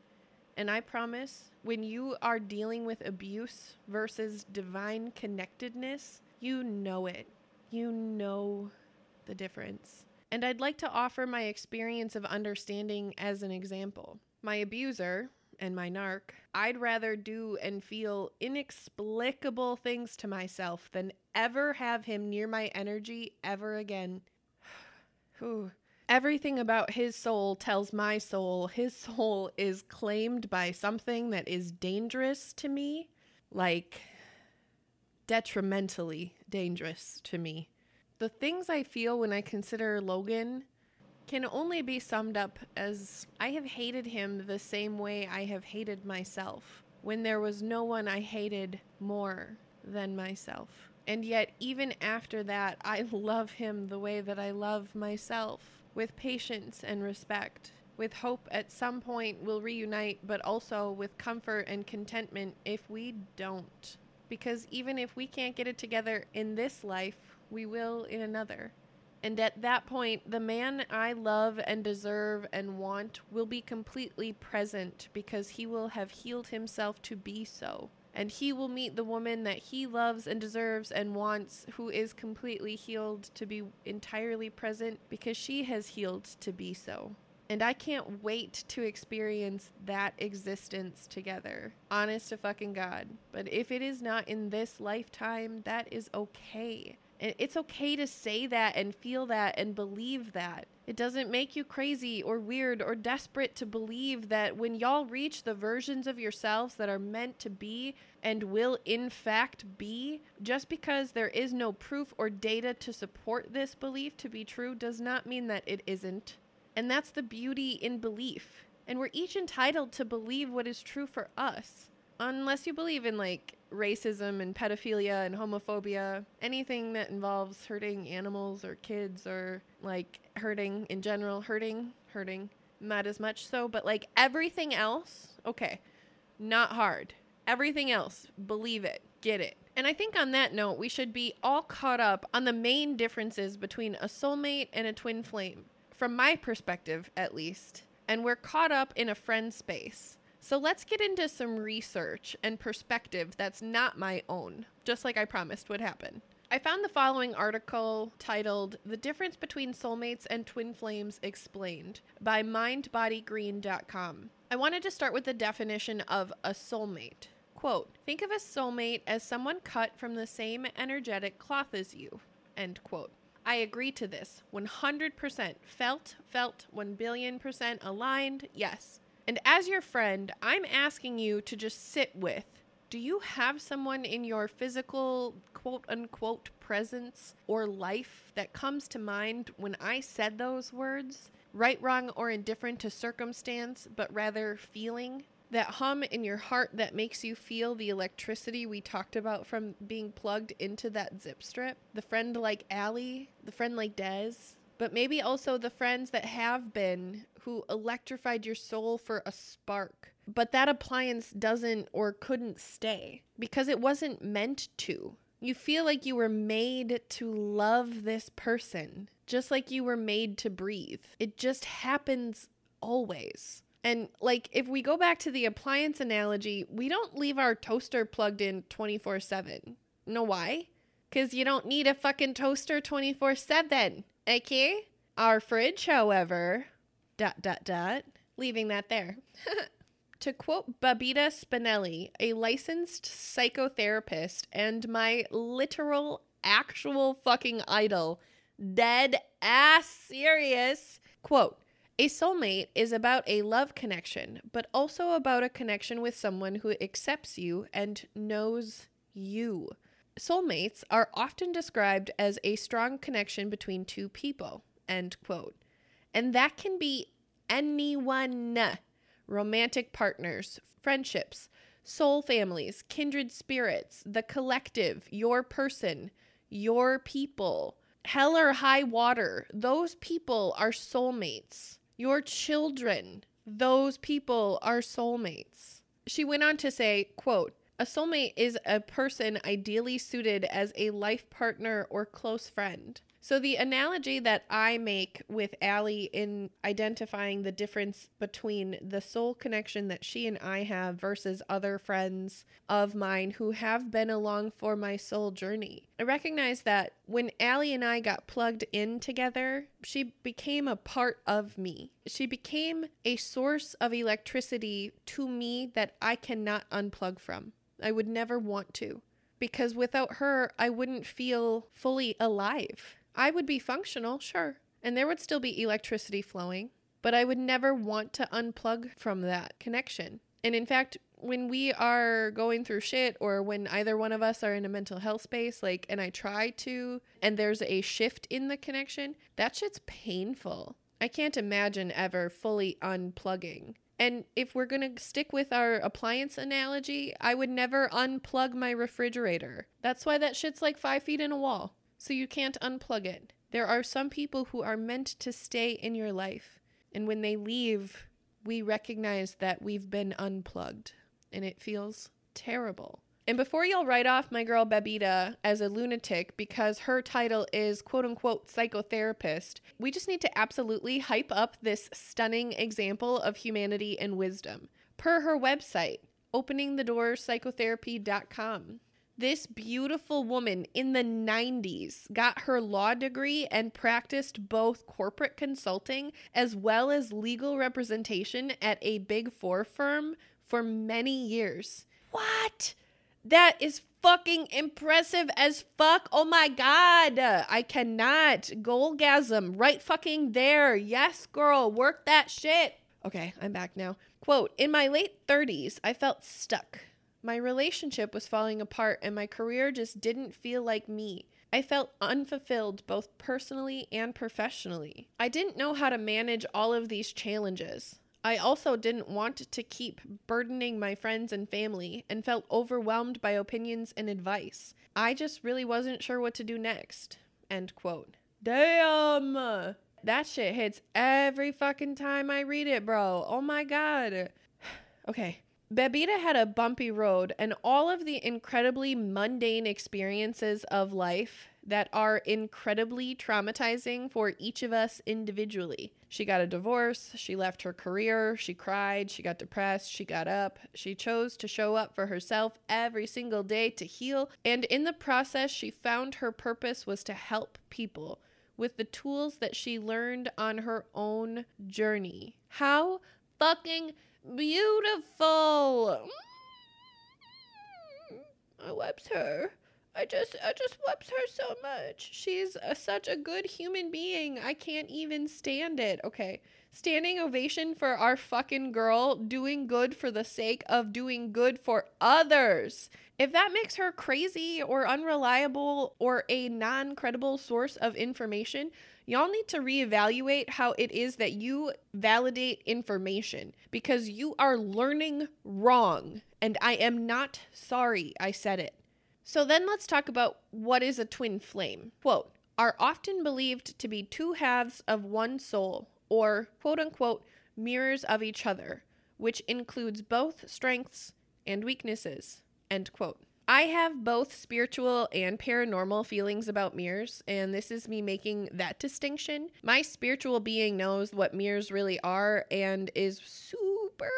And I promise, when you are dealing with abuse versus divine connectedness, you know it. You know the difference. And I'd like to offer my experience of understanding as an example. My abuser, and my narc, I'd rather do and feel inexplicable things to myself than ever have him near my energy ever again. (sighs) Everything about his soul tells my soul his (laughs) soul is claimed by something that is dangerous to me, like detrimentally dangerous to me. The things I feel when I consider Logan can only be summed up as I have hated him the same way I have hated myself, when there was no one I hated more than myself. And yet, even after that, I love him the way that I love myself, with patience and respect, with hope at some point we'll reunite, but also with comfort and contentment if we don't. Because even if we can't get it together in this life, we will in another. And at that point, the man I love and deserve and want will be completely present because he will have healed himself to be so. And he will meet the woman that he loves and deserves and wants, who is completely healed to be entirely present because she has healed to be so. And I can't wait to experience that existence together. Honest to fucking God. But if it is not in this lifetime, that is okay. It's okay to say that and feel that and believe that. It doesn't make you crazy or weird or desperate to believe that when y'all reach the versions of yourselves that are meant to be and will in fact be, just because there is no proof or data to support this belief to be true does not mean that it isn't. And that's the beauty in belief. And we're each entitled to believe what is true for us. Unless you believe in like racism and pedophilia and homophobia, anything that involves hurting animals or kids or like hurting in general, hurting, hurting, not as much so, but like everything else, okay, not hard. Everything else, believe it, get it. And I think on that note, we should be all caught up on the main differences between a soulmate and a twin flame, from my perspective at least. And we're caught up in a friend space So let's get into some research and perspective that's not my own, just like I promised would happen. I found the following article titled The Difference Between Soulmates and Twin Flames Explained by mindbodygreen.com. I wanted to start with the definition of a soulmate. Quote, think of a soulmate as someone cut from the same energetic cloth as you. End quote. I agree to this 100%. Felt, felt, 1 billion percent aligned, yes. And as your friend, I'm asking you to just sit with do you have someone in your physical quote unquote presence or life that comes to mind when I said those words? Right, wrong, or indifferent to circumstance, but rather feeling? That hum in your heart that makes you feel the electricity we talked about from being plugged into that zip strip? The friend like Allie? The friend like Des? But maybe also the friends that have been who electrified your soul for a spark but that appliance doesn't or couldn't stay because it wasn't meant to. You feel like you were made to love this person, just like you were made to breathe. It just happens always. And like if we go back to the appliance analogy, we don't leave our toaster plugged in 24/7. Know why? Cuz you don't need a fucking toaster 24/7. Okay? Our fridge, however, dot dot dot, leaving that there. (laughs) To quote Babita Spinelli, a licensed psychotherapist and my literal, actual fucking idol, dead ass serious, quote, a soulmate is about a love connection, but also about a connection with someone who accepts you and knows you. Soulmates are often described as a strong connection between two people, end quote. And that can be anyone romantic partners, friendships, soul families, kindred spirits, the collective, your person, your people, hell or high water, those people are soulmates. Your children, those people are soulmates. She went on to say, quote, a soulmate is a person ideally suited as a life partner or close friend. So, the analogy that I make with Allie in identifying the difference between the soul connection that she and I have versus other friends of mine who have been along for my soul journey, I recognize that when Allie and I got plugged in together, she became a part of me. She became a source of electricity to me that I cannot unplug from. I would never want to because without her, I wouldn't feel fully alive. I would be functional, sure, and there would still be electricity flowing, but I would never want to unplug from that connection. And in fact, when we are going through shit or when either one of us are in a mental health space, like, and I try to, and there's a shift in the connection, that shit's painful. I can't imagine ever fully unplugging. And if we're going to stick with our appliance analogy, I would never unplug my refrigerator. That's why that shit's like five feet in a wall so you can't unplug it. There are some people who are meant to stay in your life, and when they leave, we recognize that we've been unplugged, and it feels terrible. And before y'all write off my girl Babita as a lunatic because her title is quote unquote psychotherapist, we just need to absolutely hype up this stunning example of humanity and wisdom. Per her website, openingthedoorspsychotherapy.com. This beautiful woman in the 90s got her law degree and practiced both corporate consulting as well as legal representation at a big four firm for many years. What? That is fucking impressive as fuck. Oh my god. I cannot. Goalgasm right fucking there. Yes, girl. Work that shit. Okay, I'm back now. Quote In my late 30s, I felt stuck. My relationship was falling apart and my career just didn't feel like me. I felt unfulfilled both personally and professionally. I didn't know how to manage all of these challenges. I also didn't want to keep burdening my friends and family and felt overwhelmed by opinions and advice. I just really wasn't sure what to do next. End quote. Damn! That shit hits every fucking time I read it, bro. Oh my god. (sighs) okay, Babita had a bumpy road, and all of the incredibly mundane experiences of life that are incredibly traumatizing for each of us individually. She got a divorce, she left her career, she cried, she got depressed, she got up. She chose to show up for herself every single day to heal, and in the process, she found her purpose was to help people with the tools that she learned on her own journey. How fucking beautiful! Mm. I wept her. I just I just wept her so much. She's a, such a good human being. I can't even stand it. Okay. Standing ovation for our fucking girl doing good for the sake of doing good for others. If that makes her crazy or unreliable or a non credible source of information, y'all need to reevaluate how it is that you validate information because you are learning wrong. And I am not sorry I said it. So then let's talk about what is a twin flame. Quote, are often believed to be two halves of one soul, or quote unquote, mirrors of each other, which includes both strengths and weaknesses. End quote. I have both spiritual and paranormal feelings about mirrors, and this is me making that distinction. My spiritual being knows what mirrors really are and is super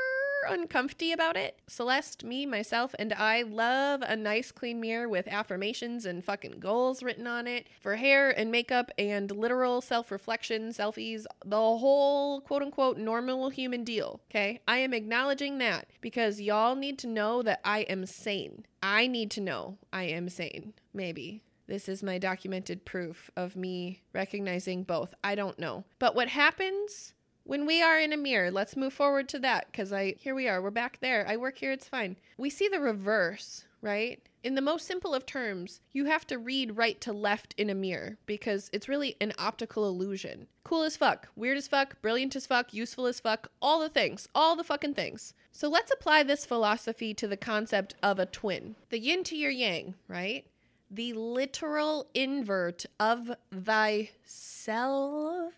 uncomfy about it. Celeste, me, myself, and I love a nice clean mirror with affirmations and fucking goals written on it for hair and makeup and literal self reflection, selfies, the whole quote unquote normal human deal. Okay. I am acknowledging that because y'all need to know that I am sane. I need to know I am sane. Maybe. This is my documented proof of me recognizing both. I don't know. But what happens when we are in a mirror, let's move forward to that because I here we are. We're back there. I work here. It's fine. We see the reverse, right? In the most simple of terms, you have to read right to left in a mirror because it's really an optical illusion. Cool as fuck, weird as fuck, brilliant as fuck, useful as fuck, all the things, all the fucking things. So let's apply this philosophy to the concept of a twin. The yin to your yang, right? The literal invert of thyself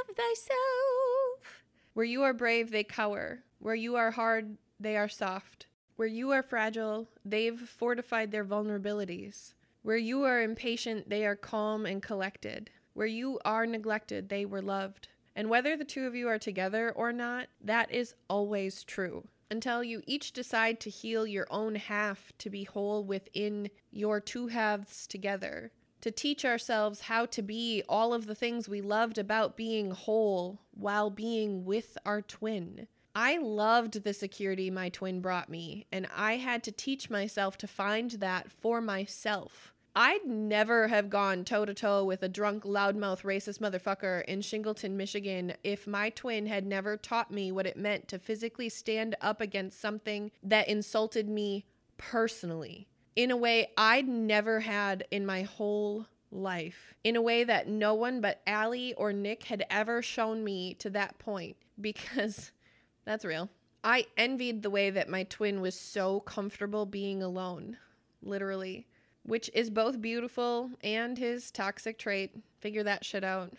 of thyself. Where you are brave, they cower. Where you are hard, they are soft. Where you are fragile, they've fortified their vulnerabilities. Where you are impatient, they are calm and collected. Where you are neglected, they were loved. And whether the two of you are together or not, that is always true. Until you each decide to heal your own half to be whole within your two halves together to teach ourselves how to be all of the things we loved about being whole while being with our twin. I loved the security my twin brought me, and I had to teach myself to find that for myself. I'd never have gone toe to toe with a drunk, loudmouth, racist motherfucker in Shingleton, Michigan if my twin had never taught me what it meant to physically stand up against something that insulted me personally in a way I'd never had in my whole life, in a way that no one but Allie or Nick had ever shown me to that point, because (laughs) that's real. I envied the way that my twin was so comfortable being alone, literally, which is both beautiful and his toxic trait. Figure that shit out.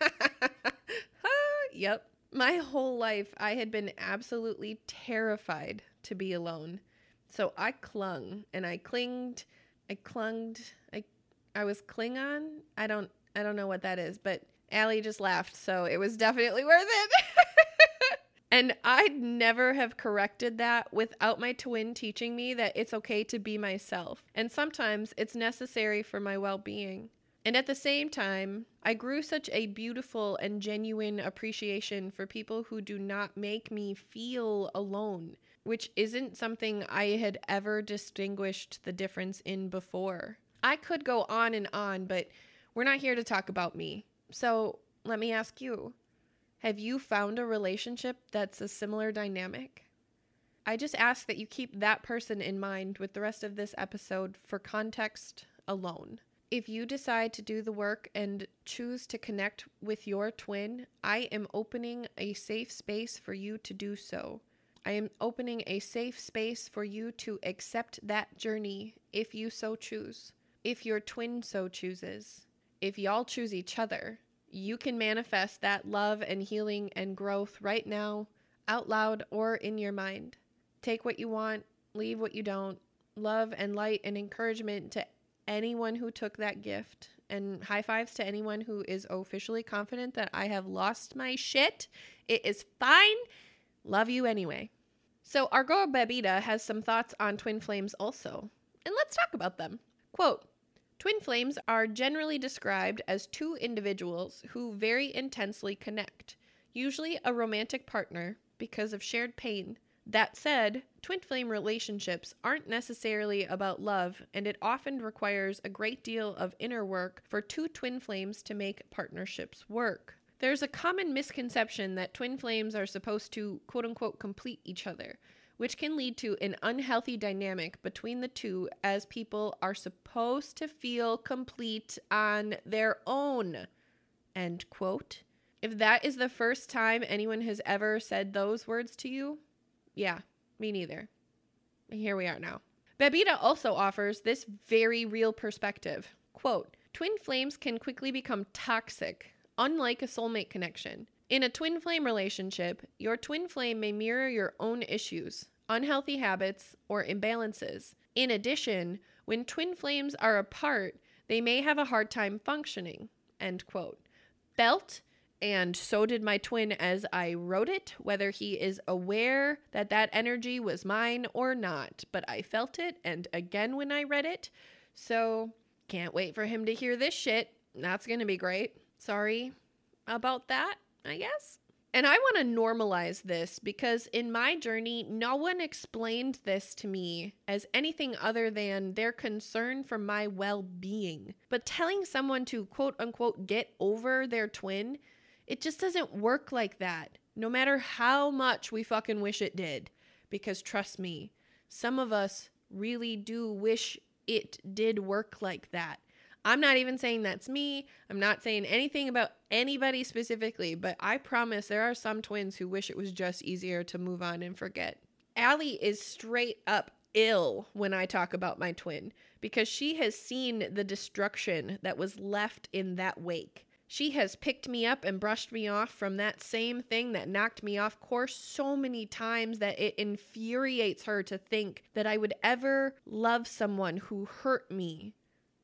(laughs) yep. My whole life, I had been absolutely terrified to be alone. So I clung and I clinged, I clunged, I I was Klingon. I don't I don't know what that is, but Allie just laughed, so it was definitely worth it. (laughs) and I'd never have corrected that without my twin teaching me that it's okay to be myself. And sometimes it's necessary for my well being. And at the same time, I grew such a beautiful and genuine appreciation for people who do not make me feel alone which isn't something I had ever distinguished the difference in before. I could go on and on, but we're not here to talk about me. So let me ask you have you found a relationship that's a similar dynamic? I just ask that you keep that person in mind with the rest of this episode for context alone. If you decide to do the work and choose to connect with your twin, I am opening a safe space for you to do so. I am opening a safe space for you to accept that journey if you so choose. If your twin so chooses. If y'all choose each other, you can manifest that love and healing and growth right now, out loud or in your mind. Take what you want, leave what you don't. Love and light and encouragement to anyone who took that gift and high fives to anyone who is officially confident that I have lost my shit. It is fine. Love you anyway. So, girl Babita has some thoughts on twin flames also, and let's talk about them. Quote Twin flames are generally described as two individuals who very intensely connect, usually a romantic partner, because of shared pain. That said, twin flame relationships aren't necessarily about love, and it often requires a great deal of inner work for two twin flames to make partnerships work. There's a common misconception that twin flames are supposed to quote unquote complete each other, which can lead to an unhealthy dynamic between the two as people are supposed to feel complete on their own. End quote. If that is the first time anyone has ever said those words to you, yeah, me neither. Here we are now. Babita also offers this very real perspective. Quote, Twin flames can quickly become toxic, unlike a soulmate connection. In a twin flame relationship, your twin flame may mirror your own issues, unhealthy habits, or imbalances. In addition, when twin flames are apart, they may have a hard time functioning. End quote. Felt and so did my twin as I wrote it, whether he is aware that that energy was mine or not. But I felt it, and again when I read it. So can't wait for him to hear this shit. That's going to be great. Sorry about that, I guess. And I want to normalize this because in my journey, no one explained this to me as anything other than their concern for my well being. But telling someone to quote unquote get over their twin, it just doesn't work like that, no matter how much we fucking wish it did. Because trust me, some of us really do wish it did work like that. I'm not even saying that's me. I'm not saying anything about anybody specifically, but I promise there are some twins who wish it was just easier to move on and forget. Allie is straight up ill when I talk about my twin because she has seen the destruction that was left in that wake. She has picked me up and brushed me off from that same thing that knocked me off course so many times that it infuriates her to think that I would ever love someone who hurt me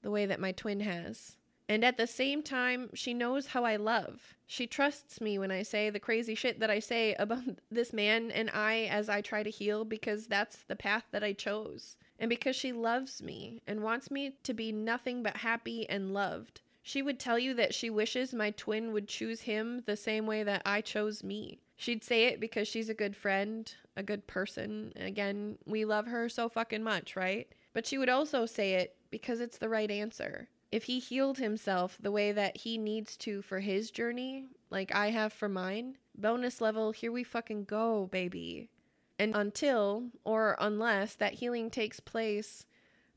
the way that my twin has. And at the same time, she knows how I love. She trusts me when I say the crazy shit that I say (laughs) about this man and I as I try to heal because that's the path that I chose. And because she loves me and wants me to be nothing but happy and loved. She would tell you that she wishes my twin would choose him the same way that I chose me. She'd say it because she's a good friend, a good person. Again, we love her so fucking much, right? But she would also say it because it's the right answer. If he healed himself the way that he needs to for his journey, like I have for mine, bonus level, here we fucking go, baby. And until or unless that healing takes place,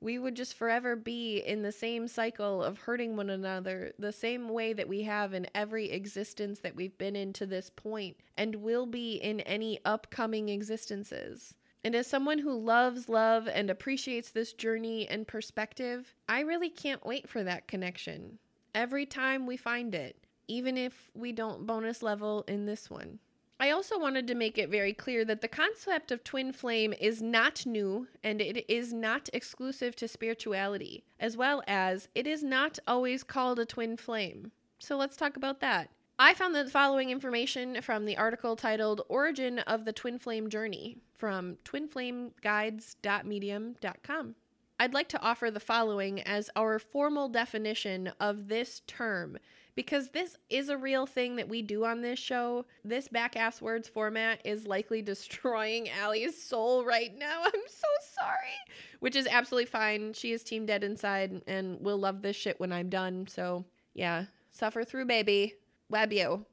we would just forever be in the same cycle of hurting one another, the same way that we have in every existence that we've been in to this point, and will be in any upcoming existences. And as someone who loves love and appreciates this journey and perspective, I really can't wait for that connection. Every time we find it, even if we don't bonus level in this one. I also wanted to make it very clear that the concept of twin flame is not new and it is not exclusive to spirituality, as well as it is not always called a twin flame. So let's talk about that. I found the following information from the article titled Origin of the Twin Flame Journey from twinflameguides.medium.com. I'd like to offer the following as our formal definition of this term because this is a real thing that we do on this show. This back ass words format is likely (laughs) destroying Allie's soul right now. (laughs) I'm so sorry. Which is absolutely fine. She is team dead inside and will love this shit when I'm done. So, yeah, suffer through, baby. Love you.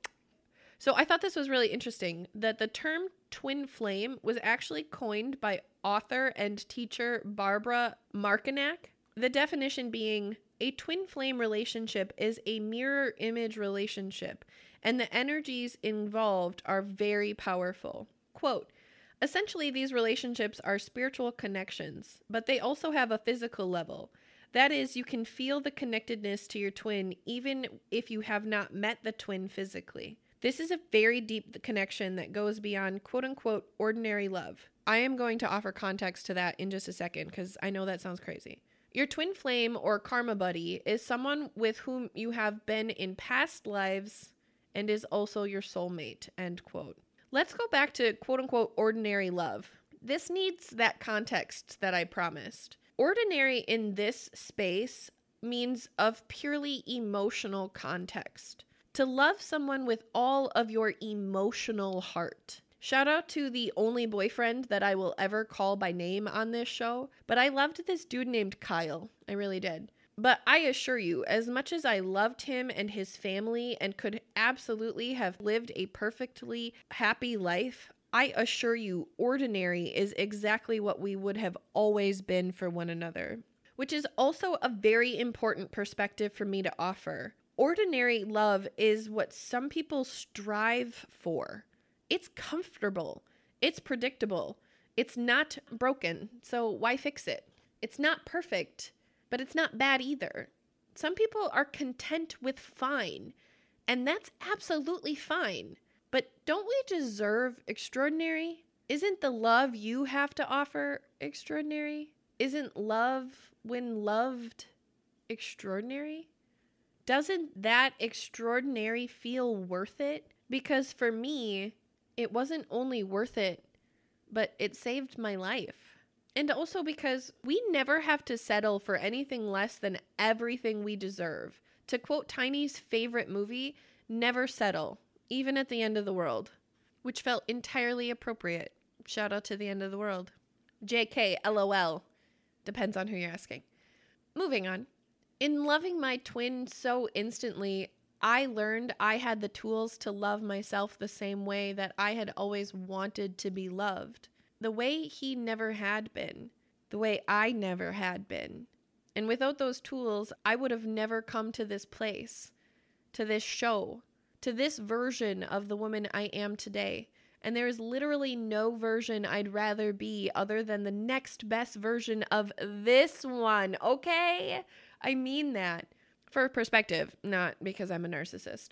So I thought this was really interesting that the term twin flame was actually coined by author and teacher Barbara Marciniak. The definition being a twin flame relationship is a mirror image relationship, and the energies involved are very powerful. Quote, Essentially, these relationships are spiritual connections, but they also have a physical level. That is, you can feel the connectedness to your twin even if you have not met the twin physically. This is a very deep connection that goes beyond quote unquote ordinary love. I am going to offer context to that in just a second because I know that sounds crazy. Your twin flame or karma buddy is someone with whom you have been in past lives and is also your soulmate. End quote. Let's go back to quote unquote ordinary love. This needs that context that I promised. Ordinary in this space means of purely emotional context. To love someone with all of your emotional heart. Shout out to the only boyfriend that I will ever call by name on this show, but I loved this dude named Kyle. I really did. But I assure you, as much as I loved him and his family and could absolutely have lived a perfectly happy life, I assure you, ordinary is exactly what we would have always been for one another. Which is also a very important perspective for me to offer. Ordinary love is what some people strive for. It's comfortable. It's predictable. It's not broken, so why fix it? It's not perfect, but it's not bad either. Some people are content with fine, and that's absolutely fine. But don't we deserve extraordinary? Isn't the love you have to offer extraordinary? Isn't love, when loved, extraordinary? Doesn't that extraordinary feel worth it? Because for me, it wasn't only worth it, but it saved my life. And also because we never have to settle for anything less than everything we deserve. To quote Tiny's favorite movie, never settle, even at the end of the world, which felt entirely appropriate. Shout out to the end of the world. JK, LOL. Depends on who you're asking. Moving on. In loving my twin so instantly, I learned I had the tools to love myself the same way that I had always wanted to be loved. The way he never had been. The way I never had been. And without those tools, I would have never come to this place, to this show, to this version of the woman I am today. And there is literally no version I'd rather be other than the next best version of this one, okay? I mean that for perspective, not because I'm a narcissist.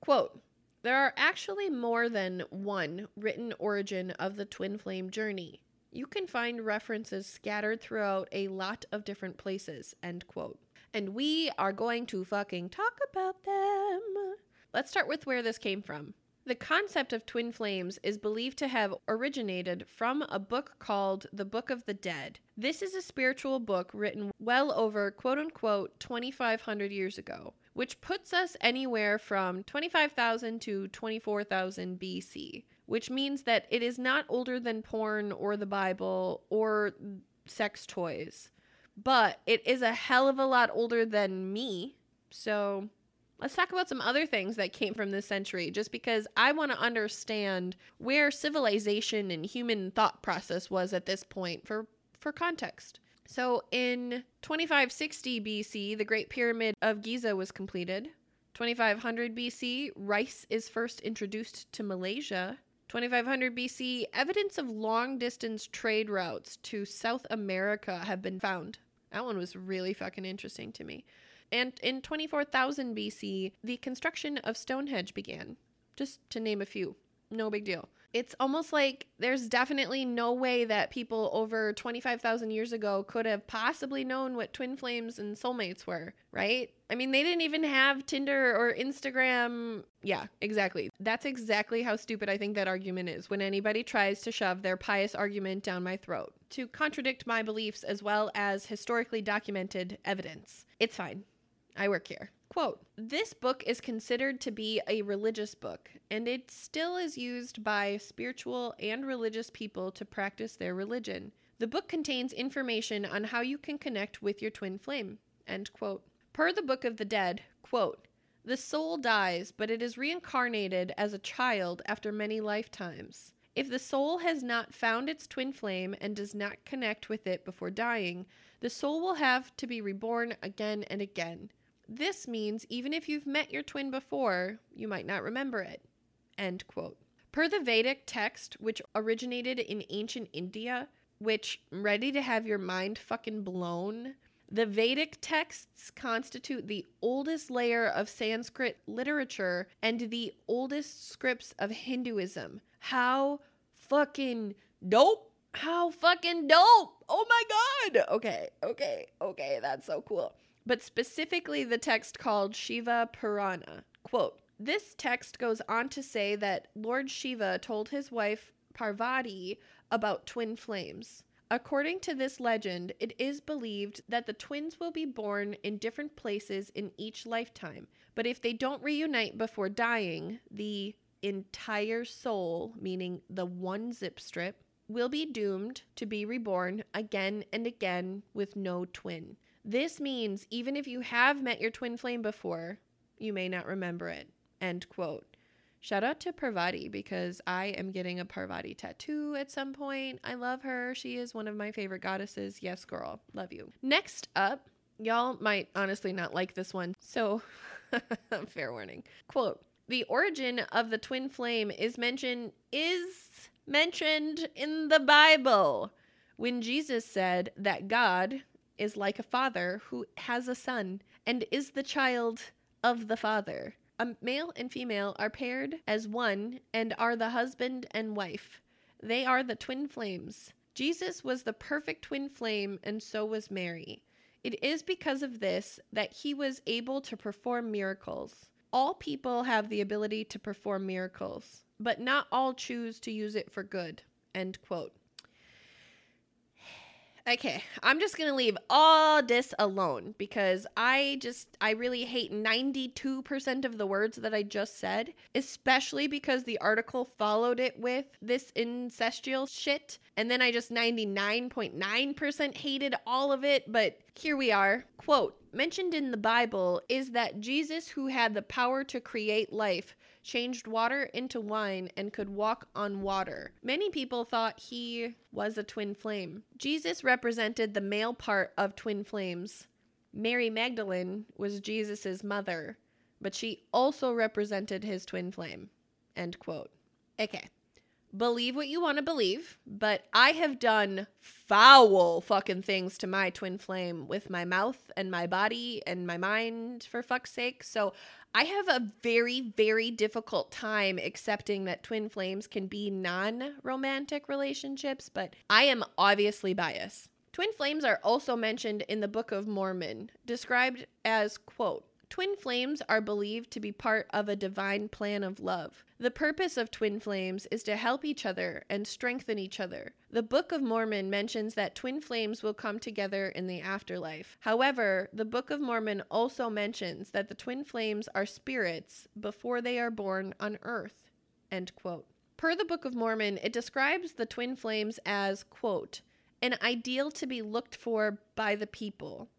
Quote There are actually more than one written origin of the twin flame journey. You can find references scattered throughout a lot of different places. End quote. And we are going to fucking talk about them. Let's start with where this came from. The concept of twin flames is believed to have originated from a book called The Book of the Dead. This is a spiritual book written well over quote unquote 2,500 years ago, which puts us anywhere from 25,000 to 24,000 BC, which means that it is not older than porn or the Bible or sex toys. But it is a hell of a lot older than me. So Let's talk about some other things that came from this century, just because I want to understand where civilization and human thought process was at this point for, for context. So, in 2560 BC, the Great Pyramid of Giza was completed. 2500 BC, rice is first introduced to Malaysia. 2500 BC, evidence of long distance trade routes to South America have been found. That one was really fucking interesting to me. And in 24,000 BC, the construction of Stonehenge began, just to name a few. No big deal. It's almost like there's definitely no way that people over 25,000 years ago could have possibly known what twin flames and soulmates were, right? I mean, they didn't even have Tinder or Instagram. Yeah, exactly. That's exactly how stupid I think that argument is when anybody tries to shove their pious argument down my throat to contradict my beliefs as well as historically documented evidence. It's fine. I work here. Quote This book is considered to be a religious book, and it still is used by spiritual and religious people to practice their religion. The book contains information on how you can connect with your twin flame. End quote. Per the Book of the Dead, quote, the soul dies, but it is reincarnated as a child after many lifetimes. If the soul has not found its twin flame and does not connect with it before dying, the soul will have to be reborn again and again. This means even if you've met your twin before, you might not remember it. End quote. Per the Vedic text, which originated in ancient India, which ready to have your mind fucking blown, the Vedic texts constitute the oldest layer of Sanskrit literature and the oldest scripts of Hinduism. How fucking dope How fucking dope! Oh my god! Okay, okay, okay, that's so cool. But specifically, the text called Shiva Purana. Quote This text goes on to say that Lord Shiva told his wife Parvati about twin flames. According to this legend, it is believed that the twins will be born in different places in each lifetime, but if they don't reunite before dying, the entire soul, meaning the one zip strip, will be doomed to be reborn again and again with no twin. This means even if you have met your twin flame before, you may not remember it. End quote. Shout out to Parvati because I am getting a Parvati tattoo at some point. I love her. She is one of my favorite goddesses. Yes, girl. Love you. Next up, y'all might honestly not like this one. So, (laughs) fair warning. Quote The origin of the twin flame is mentioned is mentioned in the Bible when Jesus said that God is like a father who has a son and is the child of the father. A male and female are paired as one and are the husband and wife. They are the twin flames. Jesus was the perfect twin flame, and so was Mary. It is because of this that he was able to perform miracles. All people have the ability to perform miracles, but not all choose to use it for good. End quote. Okay, I'm just to leave all this alone because I just, I really hate 92% of the words that I just said, especially because the article followed it with this incestual shit. And then I just 99.9% hated all of it. But here we are. Quote Mentioned in the Bible is that Jesus, who had the power to create life, changed water into wine, and could walk on water. Many people thought he was a twin flame. Jesus represented the male part of twin flames. Mary Magdalene was Jesus' mother, but she also represented his twin flame. End quote. Okay believe what you want to believe, but I have done foul fucking things to my twin flame with my mouth and my body and my mind, for fuck's sake. So I have a very, very difficult time accepting that twin flames can be non romantic relationships, but I am obviously biased. Twin flames are also mentioned in the Book of Mormon, described as, quote, Twin flames are believed to be part of a divine plan of love. The purpose of twin flames is to help each other and strengthen each other. The Book of Mormon mentions that twin flames will come together in the afterlife. However, the Book of Mormon also mentions that the twin flames are spirits before they are born on earth. End quote. Per the Book of Mormon, it describes the twin flames as, quote, an ideal to be looked for by the people.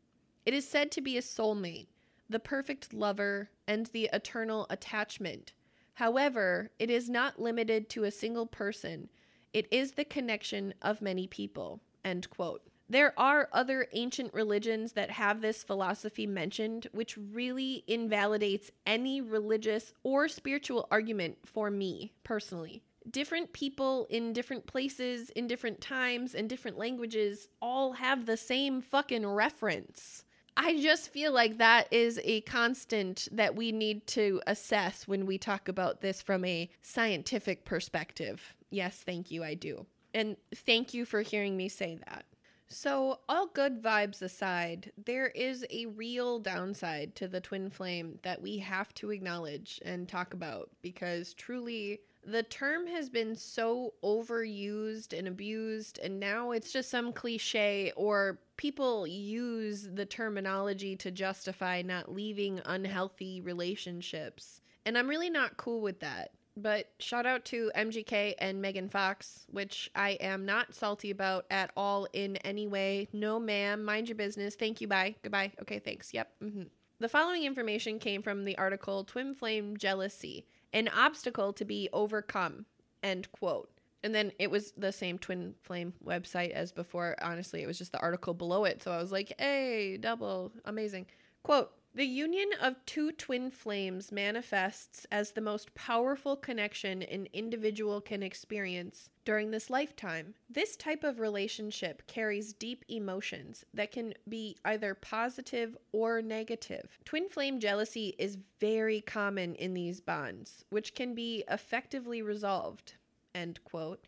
It is said to be a soulmate the perfect lover, and the eternal attachment. However, it is not limited to a single person. It is the connection of many people. End quote. There are other ancient religions that have this philosophy mentioned, which really invalidates any religious or spiritual argument for me personally. Different people in different places, in different times, and different languages all have the same fucking reference. I just feel like that is a constant that we need to assess when we talk about this from a scientific perspective. Yes, thank you, I do. And thank you for hearing me say that. So, all good vibes aside, there is a real downside to the twin flame that we have to acknowledge and talk about because truly the term has been so overused and abused, and now it's just some cliche, or people use the terminology to justify not leaving unhealthy relationships. And I'm really not cool with that. But shout out to MGK and Megan Fox, which I am not salty about at all in any way. No, ma'am. Mind your business. Thank you. Bye. Goodbye. Okay, thanks. Yep. Mm-hmm. The following information came from the article Twin Flame Jealousy an obstacle to be overcome. End quote. And then it was the same Twin Flame website as before. Honestly, it was just the article below it. So I was like, hey, double, amazing. Quote the union of two twin flames manifests as the most powerful connection an individual can experience during this lifetime. This type of relationship carries deep emotions that can be either positive or negative. Twin flame jealousy is very common in these bonds, which can be effectively resolved. End quote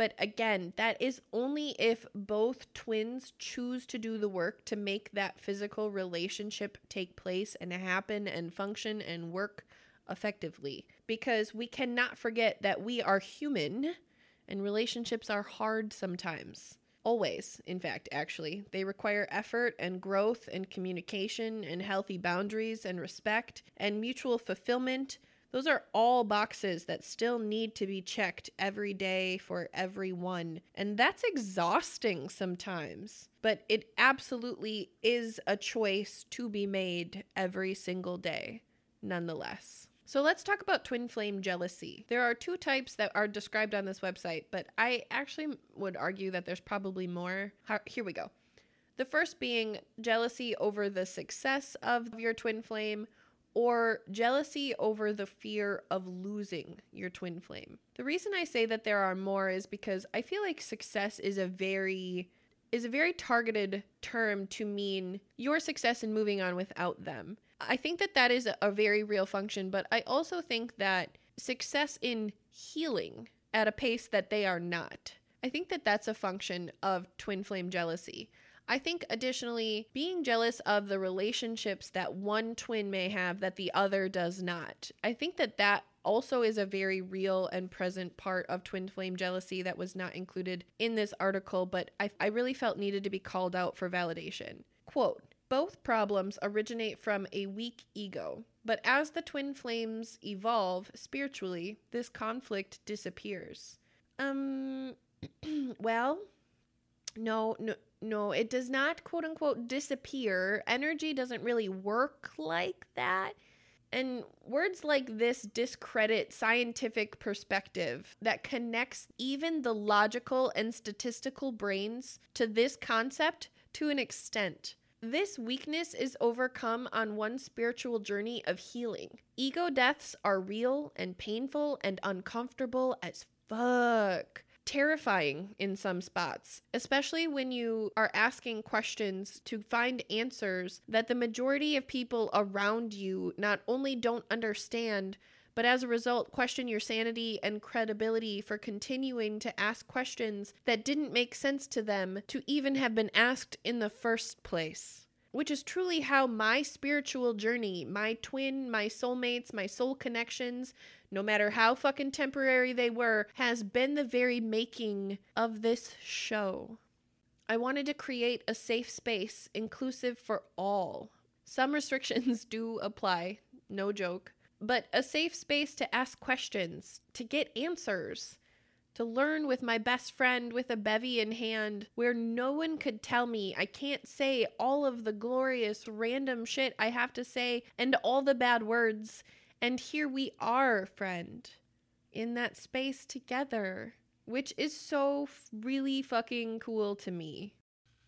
But again, that is only if both twins choose to do the work to make that physical relationship take place and happen and function and work effectively. Because we cannot forget that we are human and relationships are hard sometimes. Always, in fact, actually. They require effort and growth and communication and healthy boundaries and respect and mutual fulfillment. Those are all boxes that still need to be checked every day for everyone. And that's exhausting sometimes. But it absolutely is a choice to be made every single day, nonetheless. So let's talk about twin flame jealousy. There are two types that are described on this website, but I actually would argue that there's probably more. Here we go. The first being jealousy over the success of your twin flame or jealousy over the fear of losing your twin flame. The reason I say that there are more is because I feel like success is a very is a very targeted term to mean your success in moving on without them. I think that that is a very real function, but I also think that success in healing at a pace that they are not. I think that that's a function of twin flame jealousy. I think additionally, being jealous of the relationships that one twin may have that the other does not. I think that that also is a very real and present part of twin flame jealousy that was not included in this article, but I, I really felt needed to be called out for validation. Quote both problems originate from a weak ego, but as the twin flames evolve spiritually, this conflict disappears. Um, (clears throat) well, no, no, no, it does not quote unquote disappear. Energy doesn't really work like that. And words like this discredit scientific perspective that connects even the logical and statistical brains to this concept to an extent. This weakness is overcome on one spiritual journey of healing. Ego deaths are real and painful and uncomfortable as fuck. Terrifying in some spots, especially when you are asking questions to find answers that the majority of people around you not only don't understand, but as a result, question your sanity and credibility for continuing to ask questions that didn't make sense to them to even have been asked in the first place. Which is truly how my spiritual journey, my twin, my soulmates, my soul connections, no matter how fucking temporary they were, has been the very making of this show. I wanted to create a safe space, inclusive for all. Some restrictions (laughs) do apply, no joke but a safe space to ask questions, to get answers, to learn with my best friend with a bevy in hand, where no one could tell me I can't say all of the glorious random shit I have to say and all the bad words. And here we are, friend, in that space together, which is so really fucking cool to me.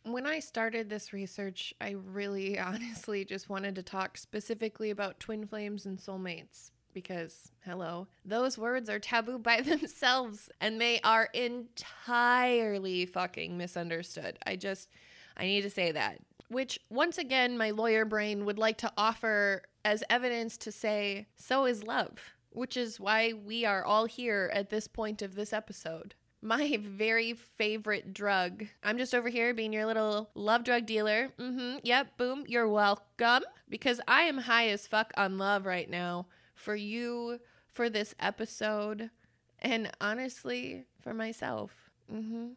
When I started this research, I really (laughs) honestly just wanted to talk specifically about twin flames and soulmates because, hello, those words are taboo by (laughs) themselves and they are entirely fucking misunderstood. I just, I need to say that. Which, once again, my lawyer brain would like to offer as evidence to say, so is love, which is why we are all here at this point of this episode (laughs) my very favorite drug. I'm just over here being your little love drug dealer. Mm-hmm. Yep, boom, you're welcome. Because I am high as fuck on love right now for you, for this episode, and honestly, for myself. Mm-hmm.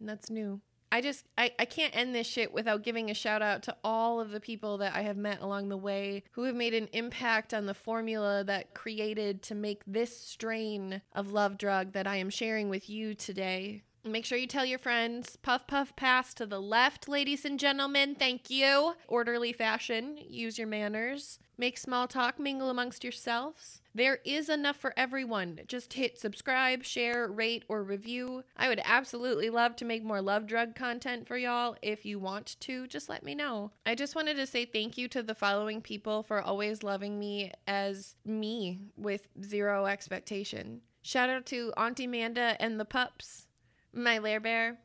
That's new. I just I, I can't end this shit without giving a shout out to all of the people that I have met along the way who have made an impact on the formula that created to make this strain of love drug that I am sharing with you today. Make sure you tell your friends. Puff, puff, pass to the left, ladies and gentlemen. Thank you. Orderly fashion. Use your manners. Make small talk, mingle amongst yourselves. There is enough for everyone. Just hit subscribe, share, rate, or review. I would absolutely love to make more love drug content for y'all. If you want to, just let me know. I just wanted to say thank you to the following people for always loving me as me with zero expectation. Shout out to Auntie Manda and the pups my lair bear.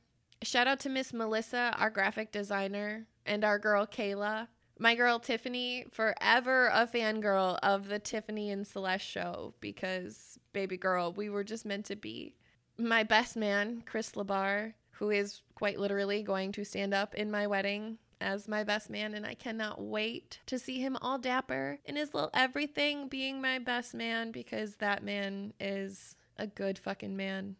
Shout out to Miss Melissa, our graphic designer, and our girl Kayla. My girl Tiffany, forever a fangirl of the Tiffany and Celeste show because, baby girl, we were just meant to be. my best man, Chris Labar, who is quite literally going to stand up in my wedding as my best man, and I cannot wait to see him all dapper in his little everything being my best man because that man is a good fucking man.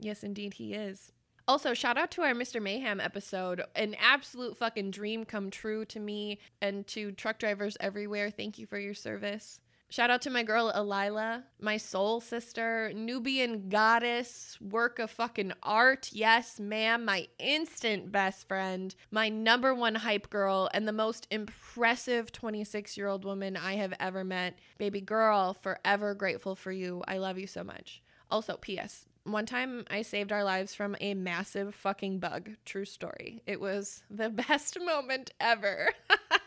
Yes, indeed, he is. Also, shout out to our Mr. Mayhem episode. An absolute fucking dream come true to me and to truck drivers everywhere. Thank you for your service. Shout out to my girl Elila, my soul sister, Nubian goddess, work of fucking art. Yes, ma'am, my instant best friend, my number one hype girl, and the most impressive 26 year old woman I have ever met. Baby girl, forever grateful for you. I love you so much. Also, P.S. One time I saved our lives from a massive fucking bug. True story. It was the (laughs) best moment ever.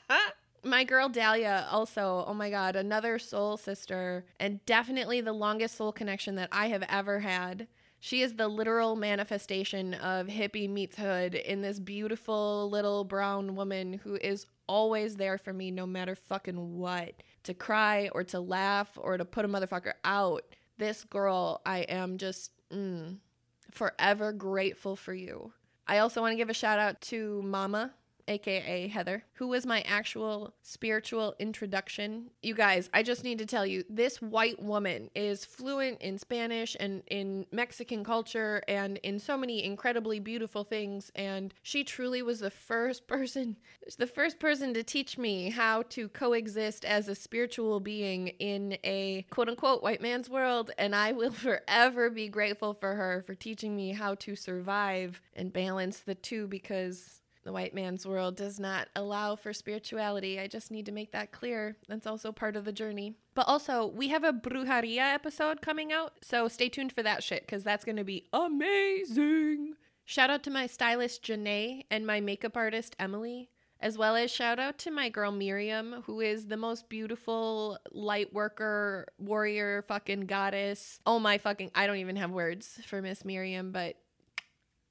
(laughs) my girl Dahlia also, oh my god, another soul sister and definitely the longest soul connection that I have ever had. She is the literal manifestation of hippie meets hood in this beautiful little brown woman who is always there for me no matter fucking what. To cry or to laugh or to put a motherfucker out. This girl, I am just mm, forever grateful for you. I also want to give a shout out to Mama aka Heather, who was my actual spiritual introduction. You guys, I just need to tell you this white woman is fluent in Spanish and in Mexican culture and in so many incredibly beautiful things. And she truly was the first (laughs) person, the first person to teach me how to coexist as a spiritual being in a quote unquote white man's world. And I will (laughs) forever be grateful for her for teaching me how to survive and balance the two because the white man's world does not allow for spirituality. I just need to make that clear. That's also part of the journey. But also, we have a Brujeria episode coming out, so stay tuned for that shit because that's going to be amazing. Shout out to my stylist Janae and my makeup artist Emily, as well as shout out to my girl Miriam, who is the most beautiful light worker, warrior, fucking goddess. Oh my fucking, I don't even have words for Miss Miriam, but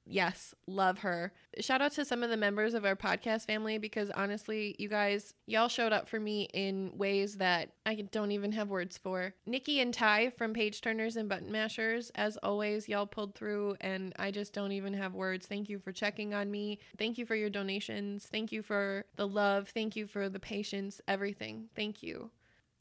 yes, love her. Shout out to some of the members of our podcast family because honestly, you guys, y'all showed up for me in ways that I don't even have words for. Nikki and Ty from Page Turners and Button Mashers, as always, y'all pulled through and I just don't even have words. Thank you for checking on me. Thank you for your donations. Thank you for the love. Thank you for the patience, everything. Thank you.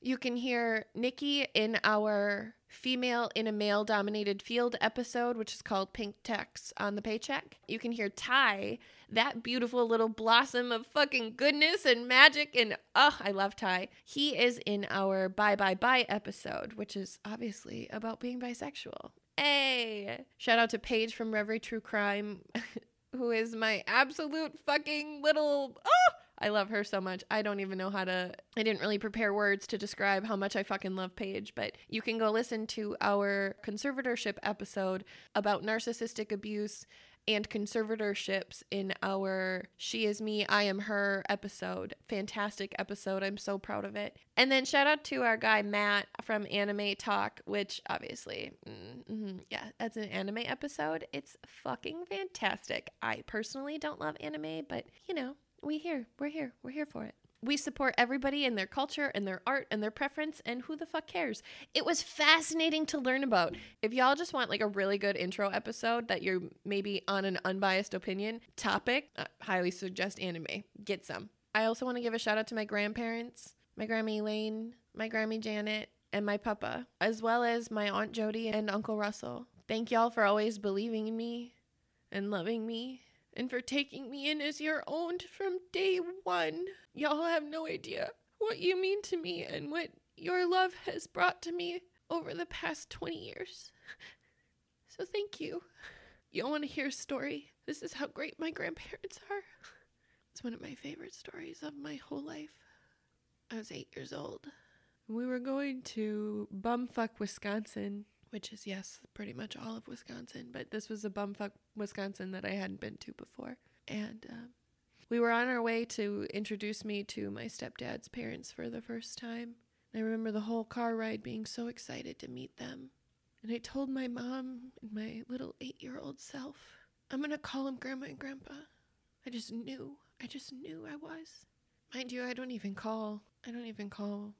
You can hear Nikki in our female in a male dominated field episode, which is called Pink Text on the Paycheck. You can hear Ty, that beautiful little blossom of fucking goodness and magic. And oh, I love Ty. He is in our Bye Bye Bye episode, which is obviously about being bisexual. Hey! Shout out to Paige from Reverie True Crime, (laughs) who is my absolute fucking little. Oh! I love her so much. I don't even know how to, I didn't really prepare words to describe how much I fucking love Paige, but you can go listen to our conservatorship episode about narcissistic abuse and conservatorships in our She Is Me, I Am Her episode. Fantastic episode. I'm so proud of it. And then shout out to our guy Matt from Anime Talk, which obviously, mm-hmm, yeah, that's an anime episode. It's fucking fantastic. I personally don't love anime, but you know, we here. We're here. We're here for it. We support everybody and their culture and their art and their preference, and who the fuck cares? It was fascinating to learn about. If y'all just want like a really good intro episode that you're maybe on an unbiased opinion topic, I highly suggest anime. Get some. I also want to give a shout out to my grandparents, my Grammy Elaine, my Grammy Janet, and my papa, as well as my Aunt Jody and Uncle Russell. Thank y'all for always believing in me and loving me and for taking me in as your own from day one. Y'all have no idea what you mean to me and what your love has brought to me over the past 20 years. So thank you. Y'all want to hear a story? This is how great my grandparents are. It's one of my favorite stories of my whole life. I was eight years old. We were going to bumfuck Wisconsin which is, yes, pretty much all of Wisconsin. But this was a bumfuck Wisconsin that I hadn't been to before. And um, we were on our way to introduce me to my stepdad's parents for the first time. I remember the whole car ride being so excited to meet them. And I told my mom and my little eight year old self, I'm going to call them Grandma and Grandpa. I just knew. I just knew I was. Mind you, I don't even call. I don't even call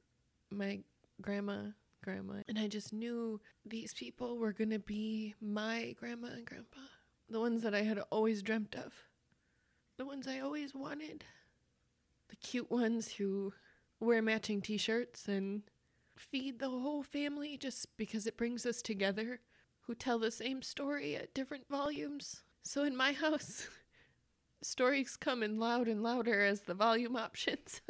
my grandma grandma. And I just knew these people were going to be my grandma and grandpa, the ones that I had always dreamt of, the ones I always wanted, the cute ones who wear matching t shirts and feed the whole family just because it brings us together, who tell the same story at different volumes. So in my (laughs) house, stories come in loud and louder as the volume options.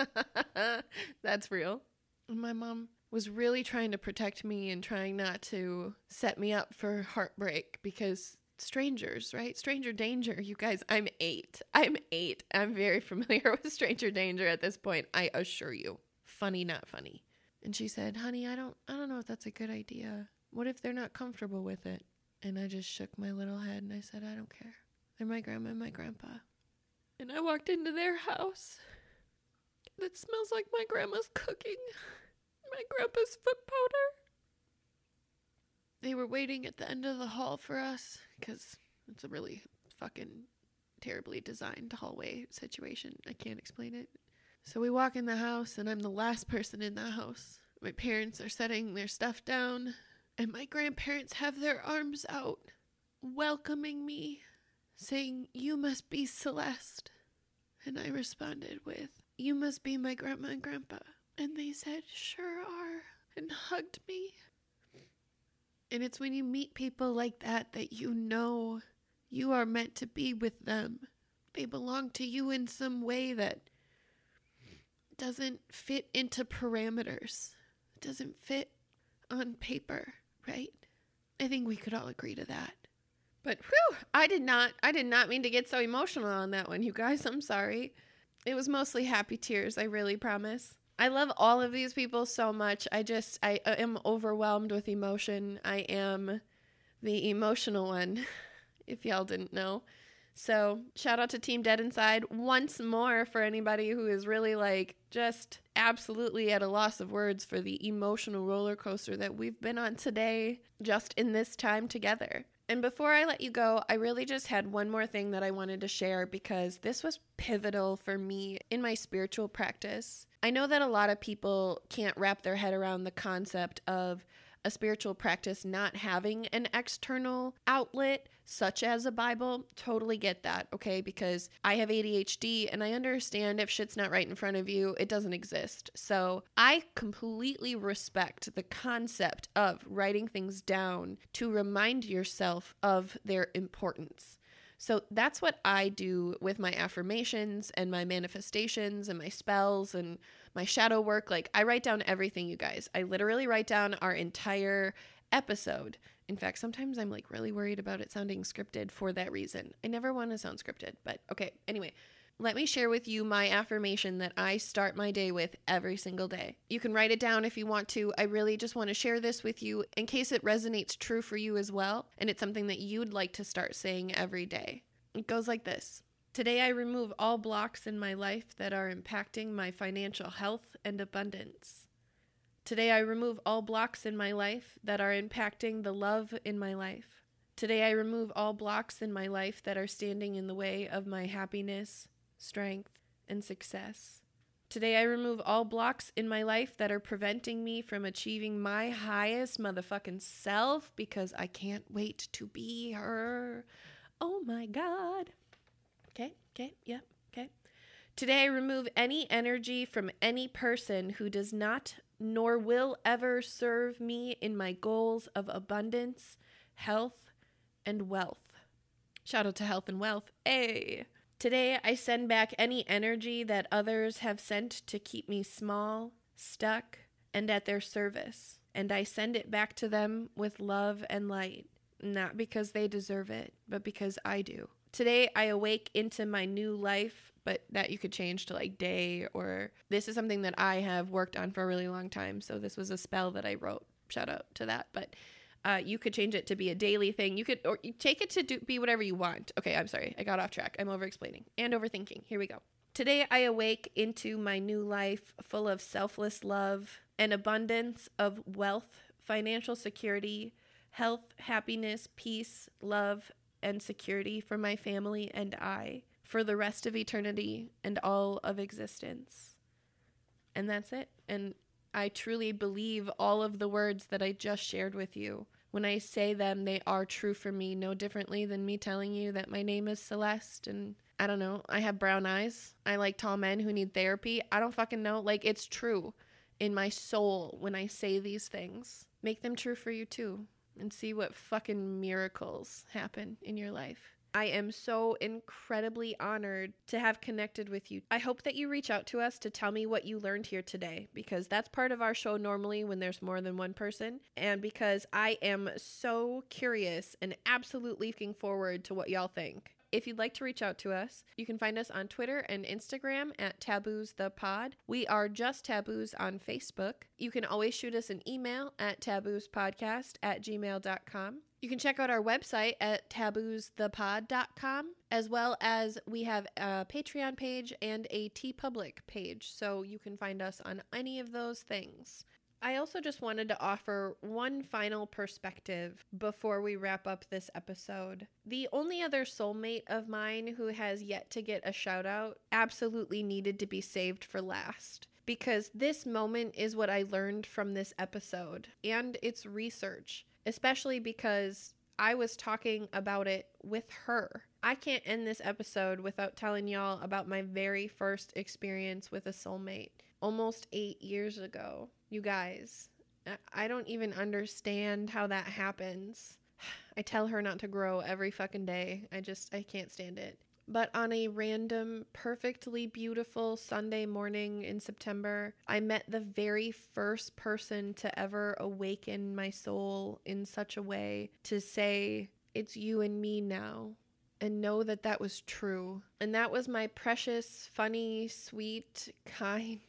(laughs) That's real. My mom was really trying to protect me and trying not to set me up for heartbreak because strangers, right? Stranger danger. You guys, I'm eight. I'm eight. I'm very (laughs) familiar with stranger danger at this point, I assure you. Funny, not funny. And she said, "Honey, I don't I don't know if that's a good idea. What if they're not comfortable with it?" And I just shook my little head and I said, "I don't care. They're my grandma and my grandpa." And I walked into their house. That smells like my grandma's cooking. My grandpa's foot powder. They were waiting at the end of the hall for us because it's a really fucking terribly designed hallway situation. I can't explain it. So we walk in the house, and I'm the last person in the house. My parents are setting their stuff down, and my grandparents have their arms out, welcoming me, saying, You must be Celeste. And I responded with, You must be my grandma and grandpa. And they said, Sure are, and hugged me. And it's when you meet people like that that you know you are meant to be with them. They belong to you in some way that doesn't fit into parameters, doesn't fit on paper, right? I think we could all agree to that. But whew, I did not I did not mean to get so emotional on that one, you guys. I'm sorry. It was mostly happy tears, I really promise. I love all of these people so much. I just I am overwhelmed with emotion. I am the emotional one, (laughs) if y'all didn't know. So, shout out to Team Dead Inside once more for anybody who is really like just absolutely at a loss of words for the emotional roller coaster that we've been on today, just in this time together. And before I let you go, I really just had one more thing that I wanted to share because this was pivotal for me in my spiritual practice. I know that a lot of people can't wrap their head around the concept of a spiritual practice not having an external outlet such as a Bible, totally get that, okay? Because I have ADHD and I understand if shit's not right in front of you, it doesn't exist. So I completely respect the concept of writing things down to remind yourself of their importance. So that's what I do with my affirmations and my manifestations and my spells and my shadow work. Like, I write down everything, you guys. I literally write down our entire episode. In fact, sometimes I'm like really worried about it sounding scripted for that reason. I never want to sound scripted, but okay. Anyway, let me share with you my affirmation that I start my day with every single day. You can write it down if you want to. I really just want to share this with you in case it resonates true for you as well, and it's something that you'd like to start saying every day. It goes like this Today, I remove all blocks in my life that are impacting my financial health and abundance. Today, I remove all blocks in my life that are impacting the love in my life. Today, I remove all blocks in my life that are standing in the way of my happiness, strength, and success. Today, I remove all blocks in my life that are preventing me from achieving my highest motherfucking self because I can't wait to be her. Oh my God. Okay, okay, yep, okay. Today, remove any energy from any person who does not nor will ever serve me in my goals of abundance, health, and wealth. Shout out to health and wealth. Hey. Today, I send back any energy that others have sent to keep me small, stuck, and at their service. And I send it back to them with love and light, not because they deserve it, but because I do. Today, I awake into my new life, but that you could change to like day or this is something that I have worked on for a really long time. So, this was a spell that I wrote. Shout out to that. But uh, you could change it to be a daily thing. You could, or you take it to do, be whatever you want. Okay, I'm sorry. I got off track. I'm over explaining and overthinking. Here we go. Today, I awake into my new life full of selfless love and abundance of wealth, financial security, health, happiness, peace, love, and security for my family and I for the rest of eternity and all of existence. And that's it. And I truly believe all of the words that I just shared with you. When I say them, they are true for me, no differently than me telling you that my name is Celeste and I don't know, I have brown eyes. I like tall men who need therapy. I don't fucking know. Like, it's true in my soul when I say these things. Make them true for you too and see what fucking miracles happen in your life. I am so incredibly honored to have connected with you. I hope that you reach out to us to tell me what you learned here today because that's part of our show normally when there's more than one person. And because I am so curious and absolutely looking forward to what y'all think. If you'd like to reach out to us, you can find us on Twitter and Instagram at Taboos the Pod. We are just Taboos on Facebook. You can always shoot us an email at taboospodcast at gmail.com. You can check out our website at taboosthepod.com, as well as we have a Patreon page and a TeePublic page, so you can find us on any of those things. I also just wanted to offer one final perspective before we wrap up this episode. The only other soulmate of mine who has yet to get a shout out absolutely needed to be saved for last. Because this moment is what I learned from this episode and its research, especially because I was talking about it with her. I can't end this episode without telling y'all about my very first experience with a soulmate almost eight years ago. You guys, I don't even understand how that happens. (sighs) I tell her not to grow every fucking day. I just, I can't stand it. But on a random, perfectly beautiful Sunday morning in September, I met the very first person to ever awaken my soul in such a way to say, It's you and me now. And know that that was true. And that was my precious, funny, sweet, (laughs) kind,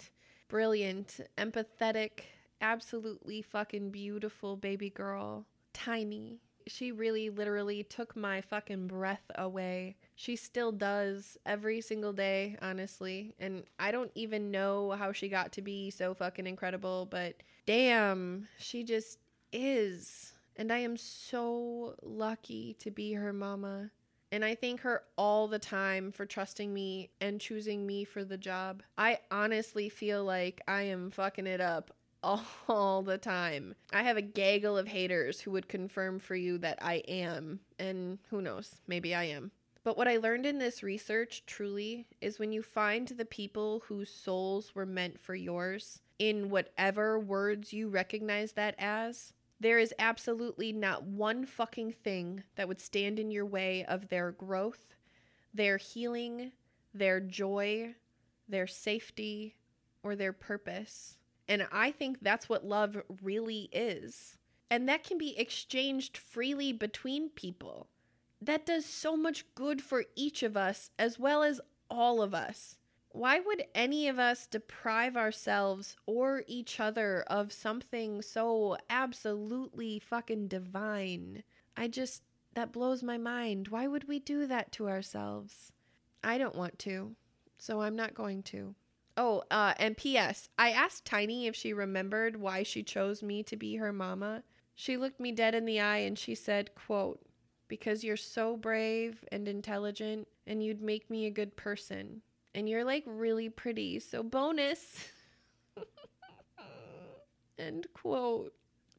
brilliant, empathetic, absolutely fucking beautiful baby girl, Tiny. She really literally took my fucking breath away. She still does every single day, honestly. And I don't even know how she got to be so fucking incredible, but damn, she just is. And I am so lucky to be her mama. And I thank her all the time for trusting me and choosing me for the job. I honestly feel like I am fucking it up (laughs) all the time. I have a gaggle of haters who would confirm for you that I am. And who knows, maybe I am. But what I learned in this research truly is when you find the people whose souls were meant for yours, in whatever words you recognize that as, there is absolutely not one fucking thing that would stand in your way of their growth, their healing, their joy, their safety, or their purpose. And I think that's what love really is. And that can be exchanged freely between people. That does so much good for each of us as well as all of us. Why would any of us deprive ourselves or each other of something so absolutely fucking divine? I just, that blows my mind. Why would we do that to ourselves? I don't want to, so I'm not going to. Oh, uh, and P.S. I asked Tiny if she remembered why she chose me to be her mama. She looked me dead in the eye and she said, quote, because you're so brave and intelligent and you'd make me a good person and you're like really pretty. So, bonus. End quote.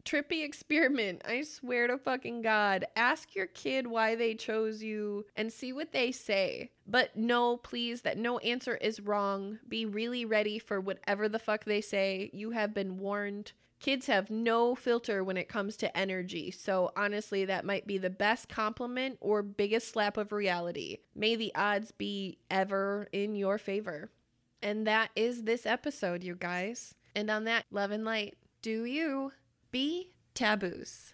Trippy experiment. I swear to fucking God. Ask your kid why they chose you and see what they say. But no, please, that no answer is wrong. Be really ready for whatever the fuck they say. You have been warned. Kids have no filter when it comes to energy, so honestly, that might be the best compliment or biggest slap of reality. May the odds be ever in your favor. And that is this episode, you guys. And on that, love and light, do you be taboos?